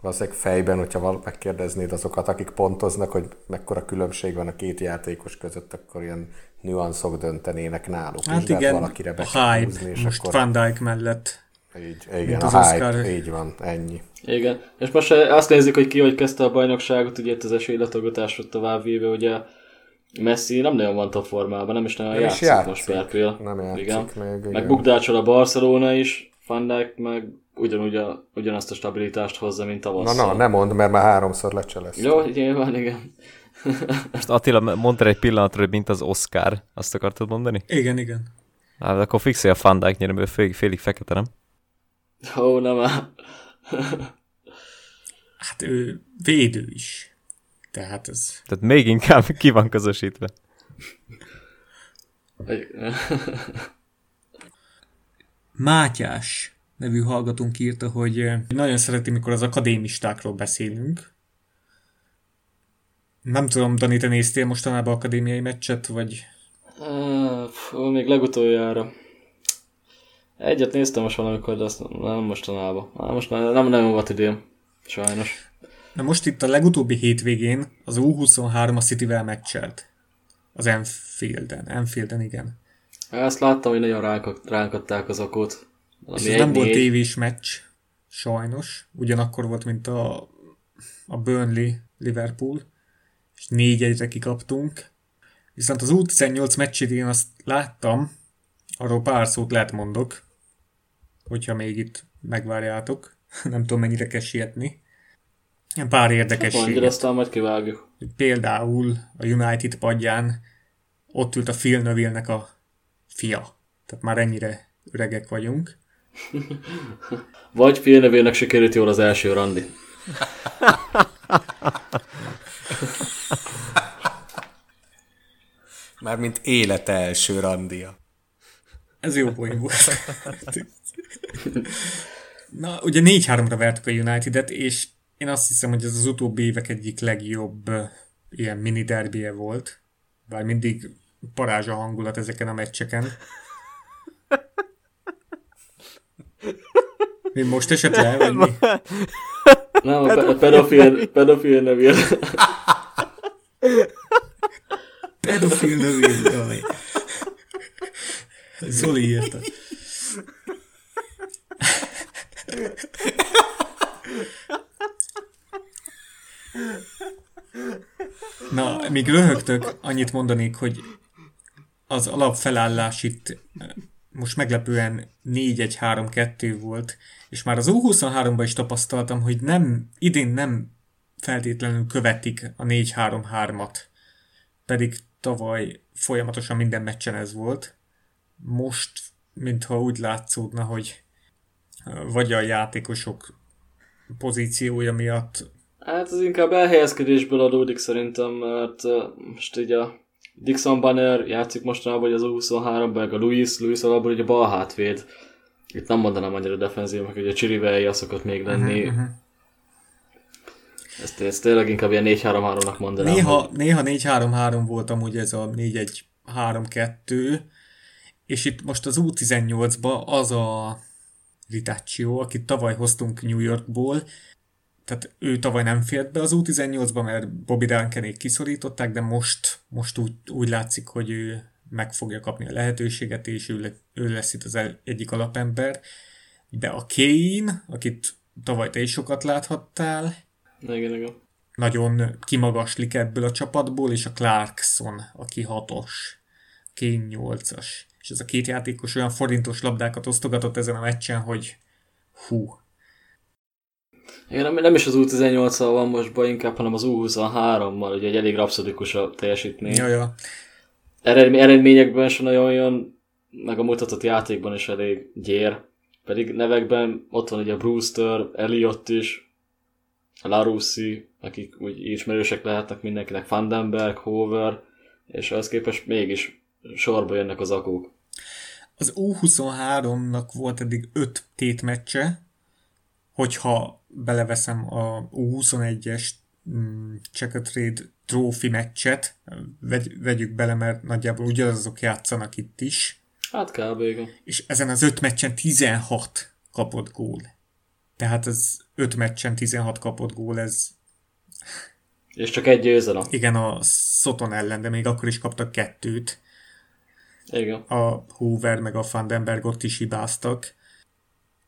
Valószínűleg fejben, hogyha megkérdeznéd azokat, akik pontoznak, hogy mekkora különbség van a két játékos között, akkor ilyen nüanszok döntenének náluk. Hát de hát igen, valakire be a hype húzni, és most akkor Van Dijk mellett. így, igen, a az hype, Oscar. így van, ennyi. Igen, és most eh, azt nézzük, hogy ki hogy kezdte a bajnokságot, ugye itt az esélylatogatásra továbbvéve, ugye Messi nem nagyon van top formában, nem is nagyon Nem is játszik, játszik. most per pillanat. Nem játszik igen. még, igen. Meg bukdácsol a Barcelona is, Van Dijk meg ugyanúgy a, ugyanazt a stabilitást hozza, mint Na, tavasszal. na, nem mondd, mert már háromszor lecselesz. Jó, nyilván, igen. Most Attila, mondtál egy pillanatra, hogy mint az Oscar. Azt akartad mondani? Igen, igen. Hát akkor fixelj a Van Dijk nyerem, ő félig, félig fekete, nem? Ó, nem áll. Hát ő védő is. Tehát ez... Tehát még inkább ki van közösítve. Mátyás nevű hallgatónk írta, hogy eh, nagyon szereti, mikor az akadémistákról beszélünk. Nem tudom, Dani, te néztél mostanában akadémiai meccset, vagy... Fú, még legutoljára. Egyet néztem most valamikor, de azt nem mostanában. Ah, most már nem nagyon volt időm. Sajnos. Na most itt a legutóbbi hétvégén az U23 a Cityvel meccselt. Az Enfielden. Enfielden, igen. Ezt láttam, hogy nagyon ránk, ránkadták az akót. És ez nem volt tévés meccs, sajnos. Ugyanakkor volt, mint a, a Burnley Liverpool, és négy egyre kikaptunk. Viszont az U18 meccsét én azt láttam, arról pár szót lehet mondok, hogyha még itt megvárjátok. Nem tudom, mennyire kell sietni. Pár érdekesség. Mondja, aztán majd kivágjuk. Például a United padján ott ült a Phil Neville-nek a fia. Tehát már ennyire öregek vagyunk. Vagy Phil Neville-nek sikerült jól az első randi. Mármint élete első randia. Ez jó poén volt. Na, ugye 4-3-ra vertük a United-et, és én azt hiszem, hogy ez az utóbbi évek egyik legjobb ilyen mini derbie volt. Bár mindig parázs a hangulat ezeken a meccseken. Mi most esett le, vagy mi? Nem, a pe- pedofil, pedofil nevél. Pedofil növény, jaj. Zoli írta. Na, míg röhögtök, annyit mondanék, hogy az alapfelállás itt eh, most meglepően 4-1-3-2 volt, és már az U23-ban is tapasztaltam, hogy nem, idén nem feltétlenül követik a 4-3-3-at, pedig tavaly folyamatosan minden meccsen ez volt. Most, mintha úgy látszódna, hogy vagy a játékosok pozíciója miatt Hát ez inkább elhelyezkedésből adódik szerintem, mert uh, most így a Dixon Banner játszik mostanában, hogy az U23 meg a Luis, Luis alapból ugye bal hátvéd. Itt nem mondanám annyira defenzív, hogy ugye Csirivei az szokott még lenni. Uh-huh, uh-huh. Ezt, ezt tényleg inkább ilyen 4-3-3-nak mondanám. Néha, hogy... néha 4-3-3 volt amúgy ez a 4-1-3-2, és itt most az U18-ba az a Vitaccio, akit tavaly hoztunk New Yorkból, tehát ő tavaly nem fért be az U18-ba, mert Bobby Duncanék kiszorították, de most, most úgy, úgy látszik, hogy ő meg fogja kapni a lehetőséget, és ő, le, ő lesz itt az el, egyik alapember. De a Kane, akit tavaly te is sokat láthattál, igen, igen. nagyon kimagaslik ebből a csapatból, és a Clarkson, aki hatos, Kane nyolcas. És ez a két játékos olyan forintos labdákat osztogatott ezen a meccsen, hogy hú, igen, nem, nem is az U18-al van most baj, inkább, hanem az U23-mal, ugye egy elég rapszodikus a teljesítmény. Ja, ja. Eredmény, eredményekben sem nagyon jön, meg a mutatott játékban is elég gyér. Pedig nevekben ott van ugye Brewster, Elliot is, Larussi, akik úgy ismerősek lehetnek mindenkinek, Vandenberg, Hover, és az képest mégis sorba jönnek az akók. Az U23-nak volt eddig öt tétmeccse, hogyha beleveszem a U21-es mm, Trade trófi meccset, vegy, vegyük bele, mert nagyjából ugyanazok játszanak itt is. Hát kb. igen. És ezen az öt meccsen 16 kapott gól. Tehát az öt meccsen 16 kapott gól, ez... És csak egy győzelem. Igen, a Soton ellen, de még akkor is kaptak kettőt. Igen. A Hoover meg a Vandenberg ott is hibáztak.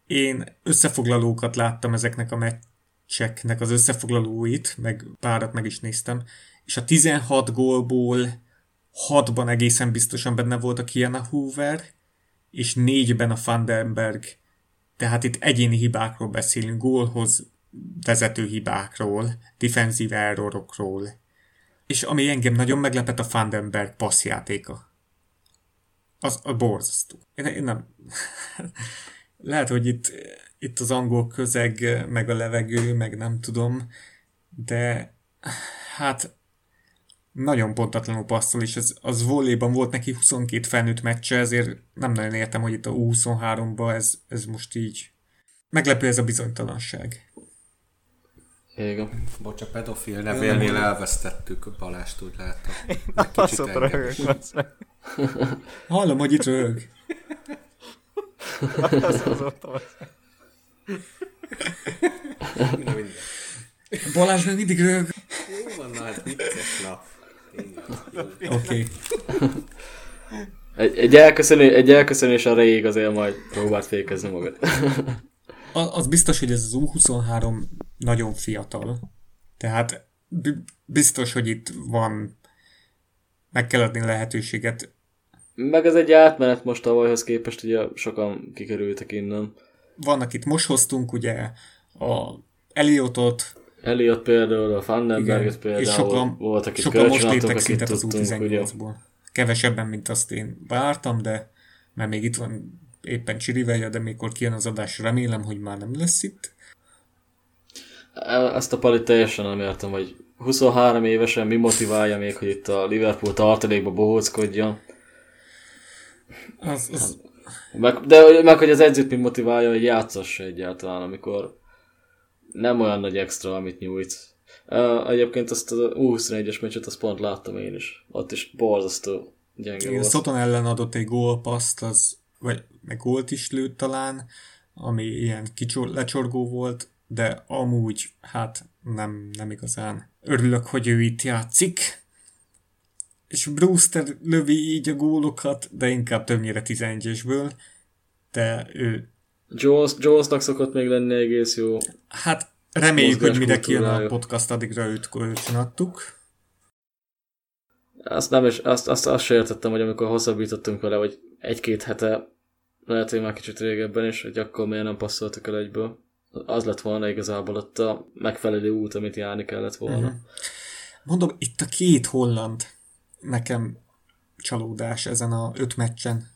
Én összefoglalókat láttam ezeknek a meccseknek az összefoglalóit, meg párat meg is néztem, és a 16 gólból 6-ban egészen biztosan benne volt a Kiana Hoover, és 4-ben a Vandenberg. Tehát itt egyéni hibákról beszélünk, gólhoz vezető hibákról, defenzív errorokról. És ami engem nagyon meglepett, a Vandenberg passzjátéka. Az a borzasztó. Én, én nem... lehet, hogy itt, itt az angol közeg, meg a levegő, meg nem tudom, de hát nagyon pontatlanul passzol, és ez, az volleyban volt neki 22 felnőtt meccse, ezért nem nagyon értem, hogy itt a U23-ban ez, ez most így meglepő ez a bizonytalanság. Igen. Bocs, a pedofil nevélnél elvesztettük Balást, úgy látom. Azt ott röhög. Hallom, hogy itt röhög. az az ott az. Minden. Balázs meg mindig röhög. Jó van, na, hát vicces, na. Oké. Egy, egy, elköszönés, egy elköszönés a rég azért majd próbált fékezni magad. Az biztos, hogy ez az U23 nagyon fiatal. Tehát biztos, hogy itt van meg kell adni lehetőséget. Meg ez egy átmenet most tavalyhoz képest, ugye sokan kikerültek innen. Vannak itt most hoztunk ugye a Eliotot, Eliott például, a Vandenberget például, és sokan, voltak itt sokan most léptek szintet az tudtunk, ugye. U18-ból. Kevesebben, mint azt én vártam, de mert még itt van éppen Csirivelje, de mikor kijön az adás, remélem, hogy már nem lesz itt. Ezt a palit teljesen nem értem, hogy 23 évesen mi motiválja még, hogy itt a Liverpool tartalékba bohóckodjon. Az, az, Meg, de meg, hogy az edzőt mi motiválja, hogy játszassa egyáltalán, amikor nem olyan nagy extra, amit nyújt. Uh, egyébként azt az U21-es meccset, azt pont láttam én is. Ott is borzasztó gyenge igen, volt. Szoton ellen adott egy gólpaszt, az, vagy meg gólt is lőtt talán, ami ilyen kicsor, lecsorgó volt, de amúgy hát nem, nem igazán. Örülök, hogy ő itt játszik, és Brewster lövi így a gólokat, de inkább többnyire 11-esből, de ő, Jones, Jonesnak szokott még lenni egész jó. hát reméljük, hogy mire kijön a podcast, addigra őt kölcsönadtuk. Azt nem is, azt, azt, azt se értettem, hogy amikor hosszabbítottunk vele, hogy egy-két hete, lehet, hogy már kicsit régebben is, hogy akkor miért nem passzoltak el egyből. Az lett volna igazából ott a megfelelő út, amit járni kellett volna. Mhm. Mondom, itt a két holland nekem csalódás ezen a öt meccsen.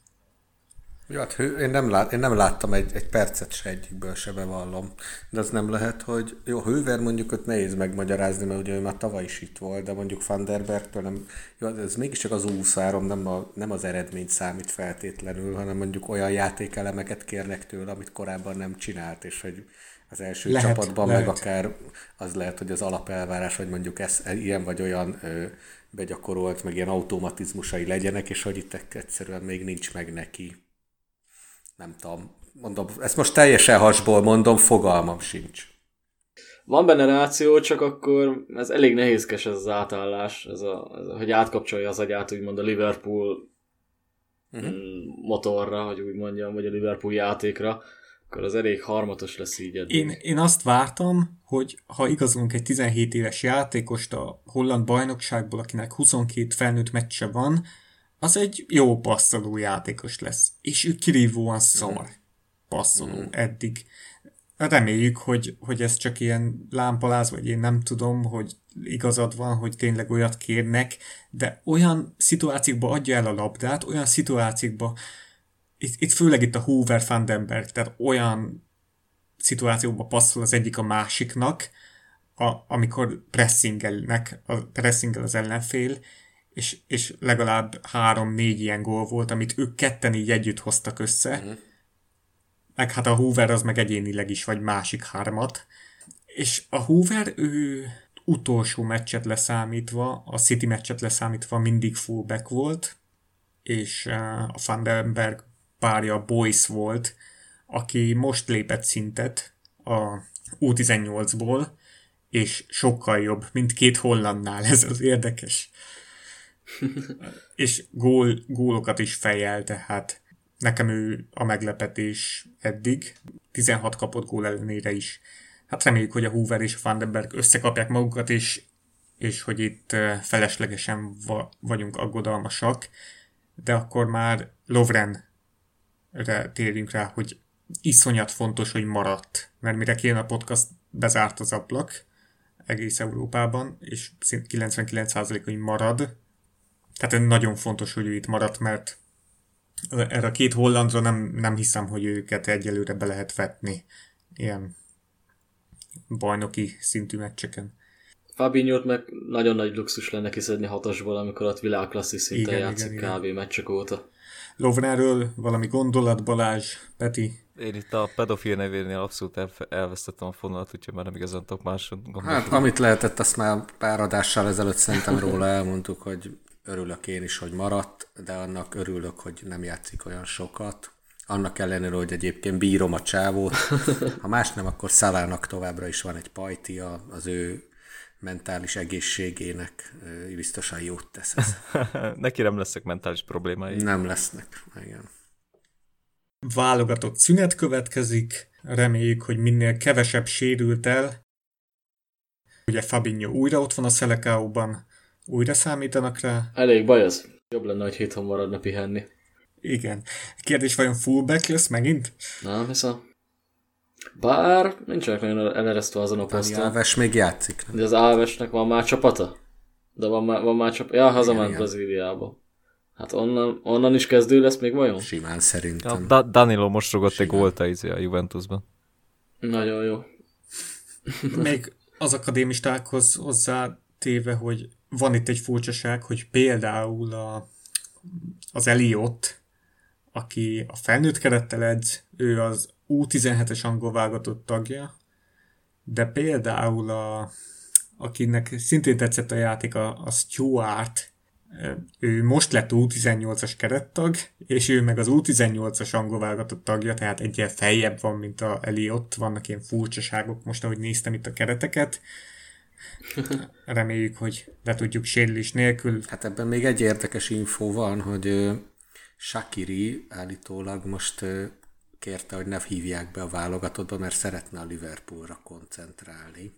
Jó, hát én nem, lát, én nem láttam egy, egy percet se egyikből se bevallom. De az nem lehet, hogy jó, Hőver mondjuk ott nehéz megmagyarázni, mert ugye ő már tavaly is itt volt, de mondjuk Van der Bergtől nem, jó, ez mégiscsak az U23, nem, a, nem az eredmény számít feltétlenül, hanem mondjuk olyan játékelemeket kérnek tőle, amit korábban nem csinált, és hogy az első lehet, csapatban lehet. meg akár az lehet, hogy az alapelvárás, hogy mondjuk ez, ilyen vagy olyan ö, begyakorolt, meg ilyen automatizmusai legyenek, és hogy itt egyszerűen még nincs meg neki nem tudom, mondom, ezt most teljesen hasból mondom, fogalmam sincs. Van benne ráció, csak akkor ez elég nehézkes ez az átállás, ez a, ez a, hogy átkapcsolja az agyát úgymond a Liverpool uh-huh. motorra, hogy úgy mondjam, vagy a Liverpool játékra, akkor az elég harmatos lesz így eddig. Én, én azt vártam, hogy ha igazolunk egy 17 éves játékost a holland bajnokságból, akinek 22 felnőtt meccse van, az egy jó passzoló játékos lesz. És ő kirívóan szar passzoló mm. eddig. Reméljük, hogy, hogy ez csak ilyen lámpaláz, vagy én nem tudom, hogy igazad van, hogy tényleg olyat kérnek, de olyan szituációkba adja el a labdát, olyan szituációkba, itt, itt főleg itt a Hoover Vandenberg, tehát olyan szituációkba passzol az egyik a másiknak, a, amikor pressingelnek, a pressingel az ellenfél, és, és legalább három-négy ilyen gól volt, amit ők ketten így együtt hoztak össze. Uh-huh. Meg hát a Hoover az meg egyénileg is, vagy másik hármat. És a Hoover, ő utolsó meccset leszámítva, a City meccset leszámítva mindig fullback volt, és uh, a Vandenberg párja Boyce volt, aki most lépett szintet a U18-ból, és sokkal jobb, mint két hollandnál, ez az érdekes. és gól, gólokat is fejel, tehát nekem ő a meglepetés eddig. 16 kapott gól ellenére is. Hát reméljük, hogy a Hoover és a Vandenberg összekapják magukat, és, és hogy itt feleslegesen va- vagyunk aggodalmasak, de akkor már Lovrenre térjünk rá, hogy iszonyat fontos, hogy maradt, mert mire kijön a podcast, bezárt az ablak egész Európában, és 99% hogy marad, tehát nagyon fontos, hogy ő itt maradt, mert erre a két hollandra nem, nem hiszem, hogy őket egyelőre be lehet vetni ilyen bajnoki szintű meccseken. Fabinho-t meg nagyon nagy luxus lenne kiszedni hatosból, amikor ott világklasszis szinten Igen, játszik igen, kb. meccsek óta. Lovrenről valami gondolat, Balázs, Peti? Én itt a pedofil nevénél abszolút el, elvesztettem a fonalat, úgyhogy már nem igazán tudok máson gondolni. Hát amit lehetett, azt már pár adással ezelőtt szerintem róla elmondtuk, hogy örülök én is, hogy maradt, de annak örülök, hogy nem játszik olyan sokat. Annak ellenére, hogy egyébként bírom a csávót. Ha más nem, akkor Szalának továbbra is van egy pajtia, az ő mentális egészségének biztosan jót tesz ez. Neki nem lesznek mentális problémái. Nem lesznek, igen. Válogatott szünet következik, reméljük, hogy minél kevesebb sérült el. Ugye Fabinho újra ott van a Szelekauban, Újra számítanak rá? Elég baj az. Jobb lenne, hogy héthon maradna pihenni. Igen. Kérdés, vajon fullback lesz megint? Nem hiszem. Bár nincsenek nagyon eleresztve azon a poszton. Alves még játszik. nem? De az Alvesnek van már csapata? De van már, van már csapata? Ja, hazament. Brazíliába. Hát onnan, onnan is kezdő lesz még vajon? Simán Ja, szerintem. da- Danilo most rugott egy gólt a, izé a Juventusban. Nagyon jó. Még az akadémistákhoz hozzá téve, hogy van itt egy furcsaság, hogy például a, az Eliott, aki a felnőtt kerettel edz, ő az U17-es angol válogatott tagja, de például a, akinek szintén tetszett a játék, a, a Stuart, ő most lett U18-as kerettag, és ő meg az U18-as angol válogatott tagja, tehát egyel feljebb van, mint a Eliott. Vannak ilyen furcsaságok most, ahogy néztem itt a kereteket. Reméljük, hogy le tudjuk sérülés nélkül. Hát ebben még egy érdekes info van, hogy Shakiri állítólag most kérte, hogy ne hívják be a válogatottba, mert szeretne a Liverpoolra koncentrálni.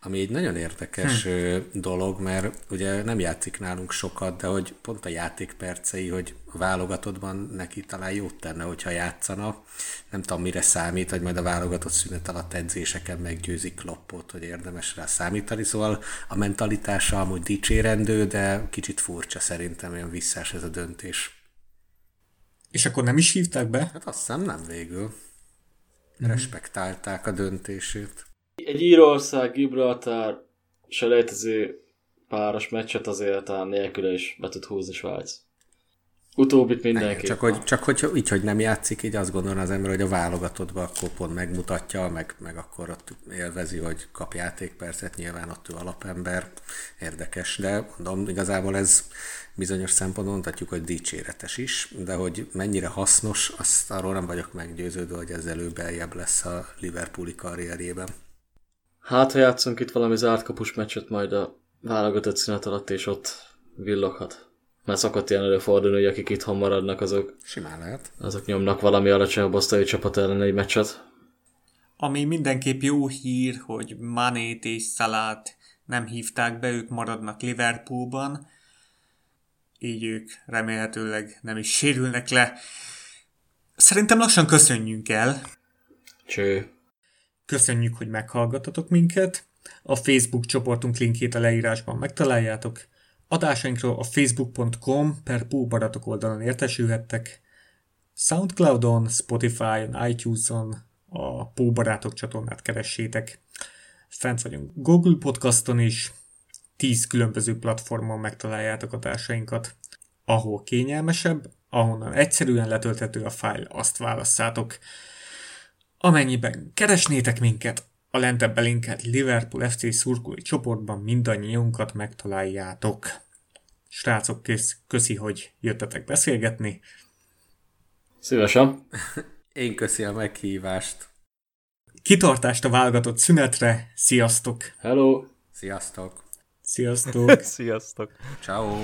Ami egy nagyon érdekes hm. dolog, mert ugye nem játszik nálunk sokat, de hogy pont a játékpercei, hogy a válogatottban neki talán jót tenne, hogyha játszana. Nem tudom, mire számít, hogy majd a válogatott szünet alatt edzéseken meggyőzik Kloppot, hogy érdemes rá számítani. Szóval a mentalitása amúgy dicsérendő, de kicsit furcsa szerintem, olyan visszás ez a döntés. És akkor nem is hívták be? Hát azt hiszem nem végül. Respektálták a döntését. Egy Írország, Gibraltar selejtező páros meccset azért talán nélküle is be tud húzni Svájc. Utóbbit mindenki. Csak hogy, csak hogy így, hogy nem játszik, így azt gondolna az ember, hogy a válogatottba akkor pont megmutatja, meg, meg akkor ott élvezi, hogy kap játékpercet, nyilván ott ő alapember, érdekes, de mondom, igazából ez bizonyos szempontból mondhatjuk, hogy dicséretes is, de hogy mennyire hasznos, azt arról nem vagyok meggyőződve, hogy ez előbb beljebb lesz a Liverpooli karrierjében. Hát, ha játszunk itt valami zárt kapus meccset majd a válogatott szünet alatt, és ott villoghat. Mert szokott ilyen előfordulni, hogy akik itthon maradnak, azok, Simán lehet. azok nyomnak valami alacsonyabb osztályú csapat ellen egy meccset. Ami mindenképp jó hír, hogy Manét és Szalát nem hívták be, ők maradnak Liverpoolban, így ők remélhetőleg nem is sérülnek le. Szerintem lassan köszönjünk el. Cső. Köszönjük, hogy meghallgatotok minket. A Facebook csoportunk linkjét a leírásban megtaláljátok. Adásainkról a facebook.com per Baratok oldalon értesülhettek. Soundcloudon, Spotify-on, iTunes-on a Póbarátok csatornát keressétek. Fent vagyunk Google Podcaston is, 10 különböző platformon megtaláljátok adásainkat. Ahol kényelmesebb, ahonnan egyszerűen letölthető a fájl, azt válasszátok. Amennyiben keresnétek minket, a lentebb belinkelt Liverpool FC szurkolói csoportban mindannyiunkat megtaláljátok. Srácok, kész, köszi, hogy jöttetek beszélgetni. Szívesen. Én köszi a meghívást. Kitartást a válogatott szünetre, sziasztok! Hello. Sziasztok! Sziasztok! Sziasztok! Ciao.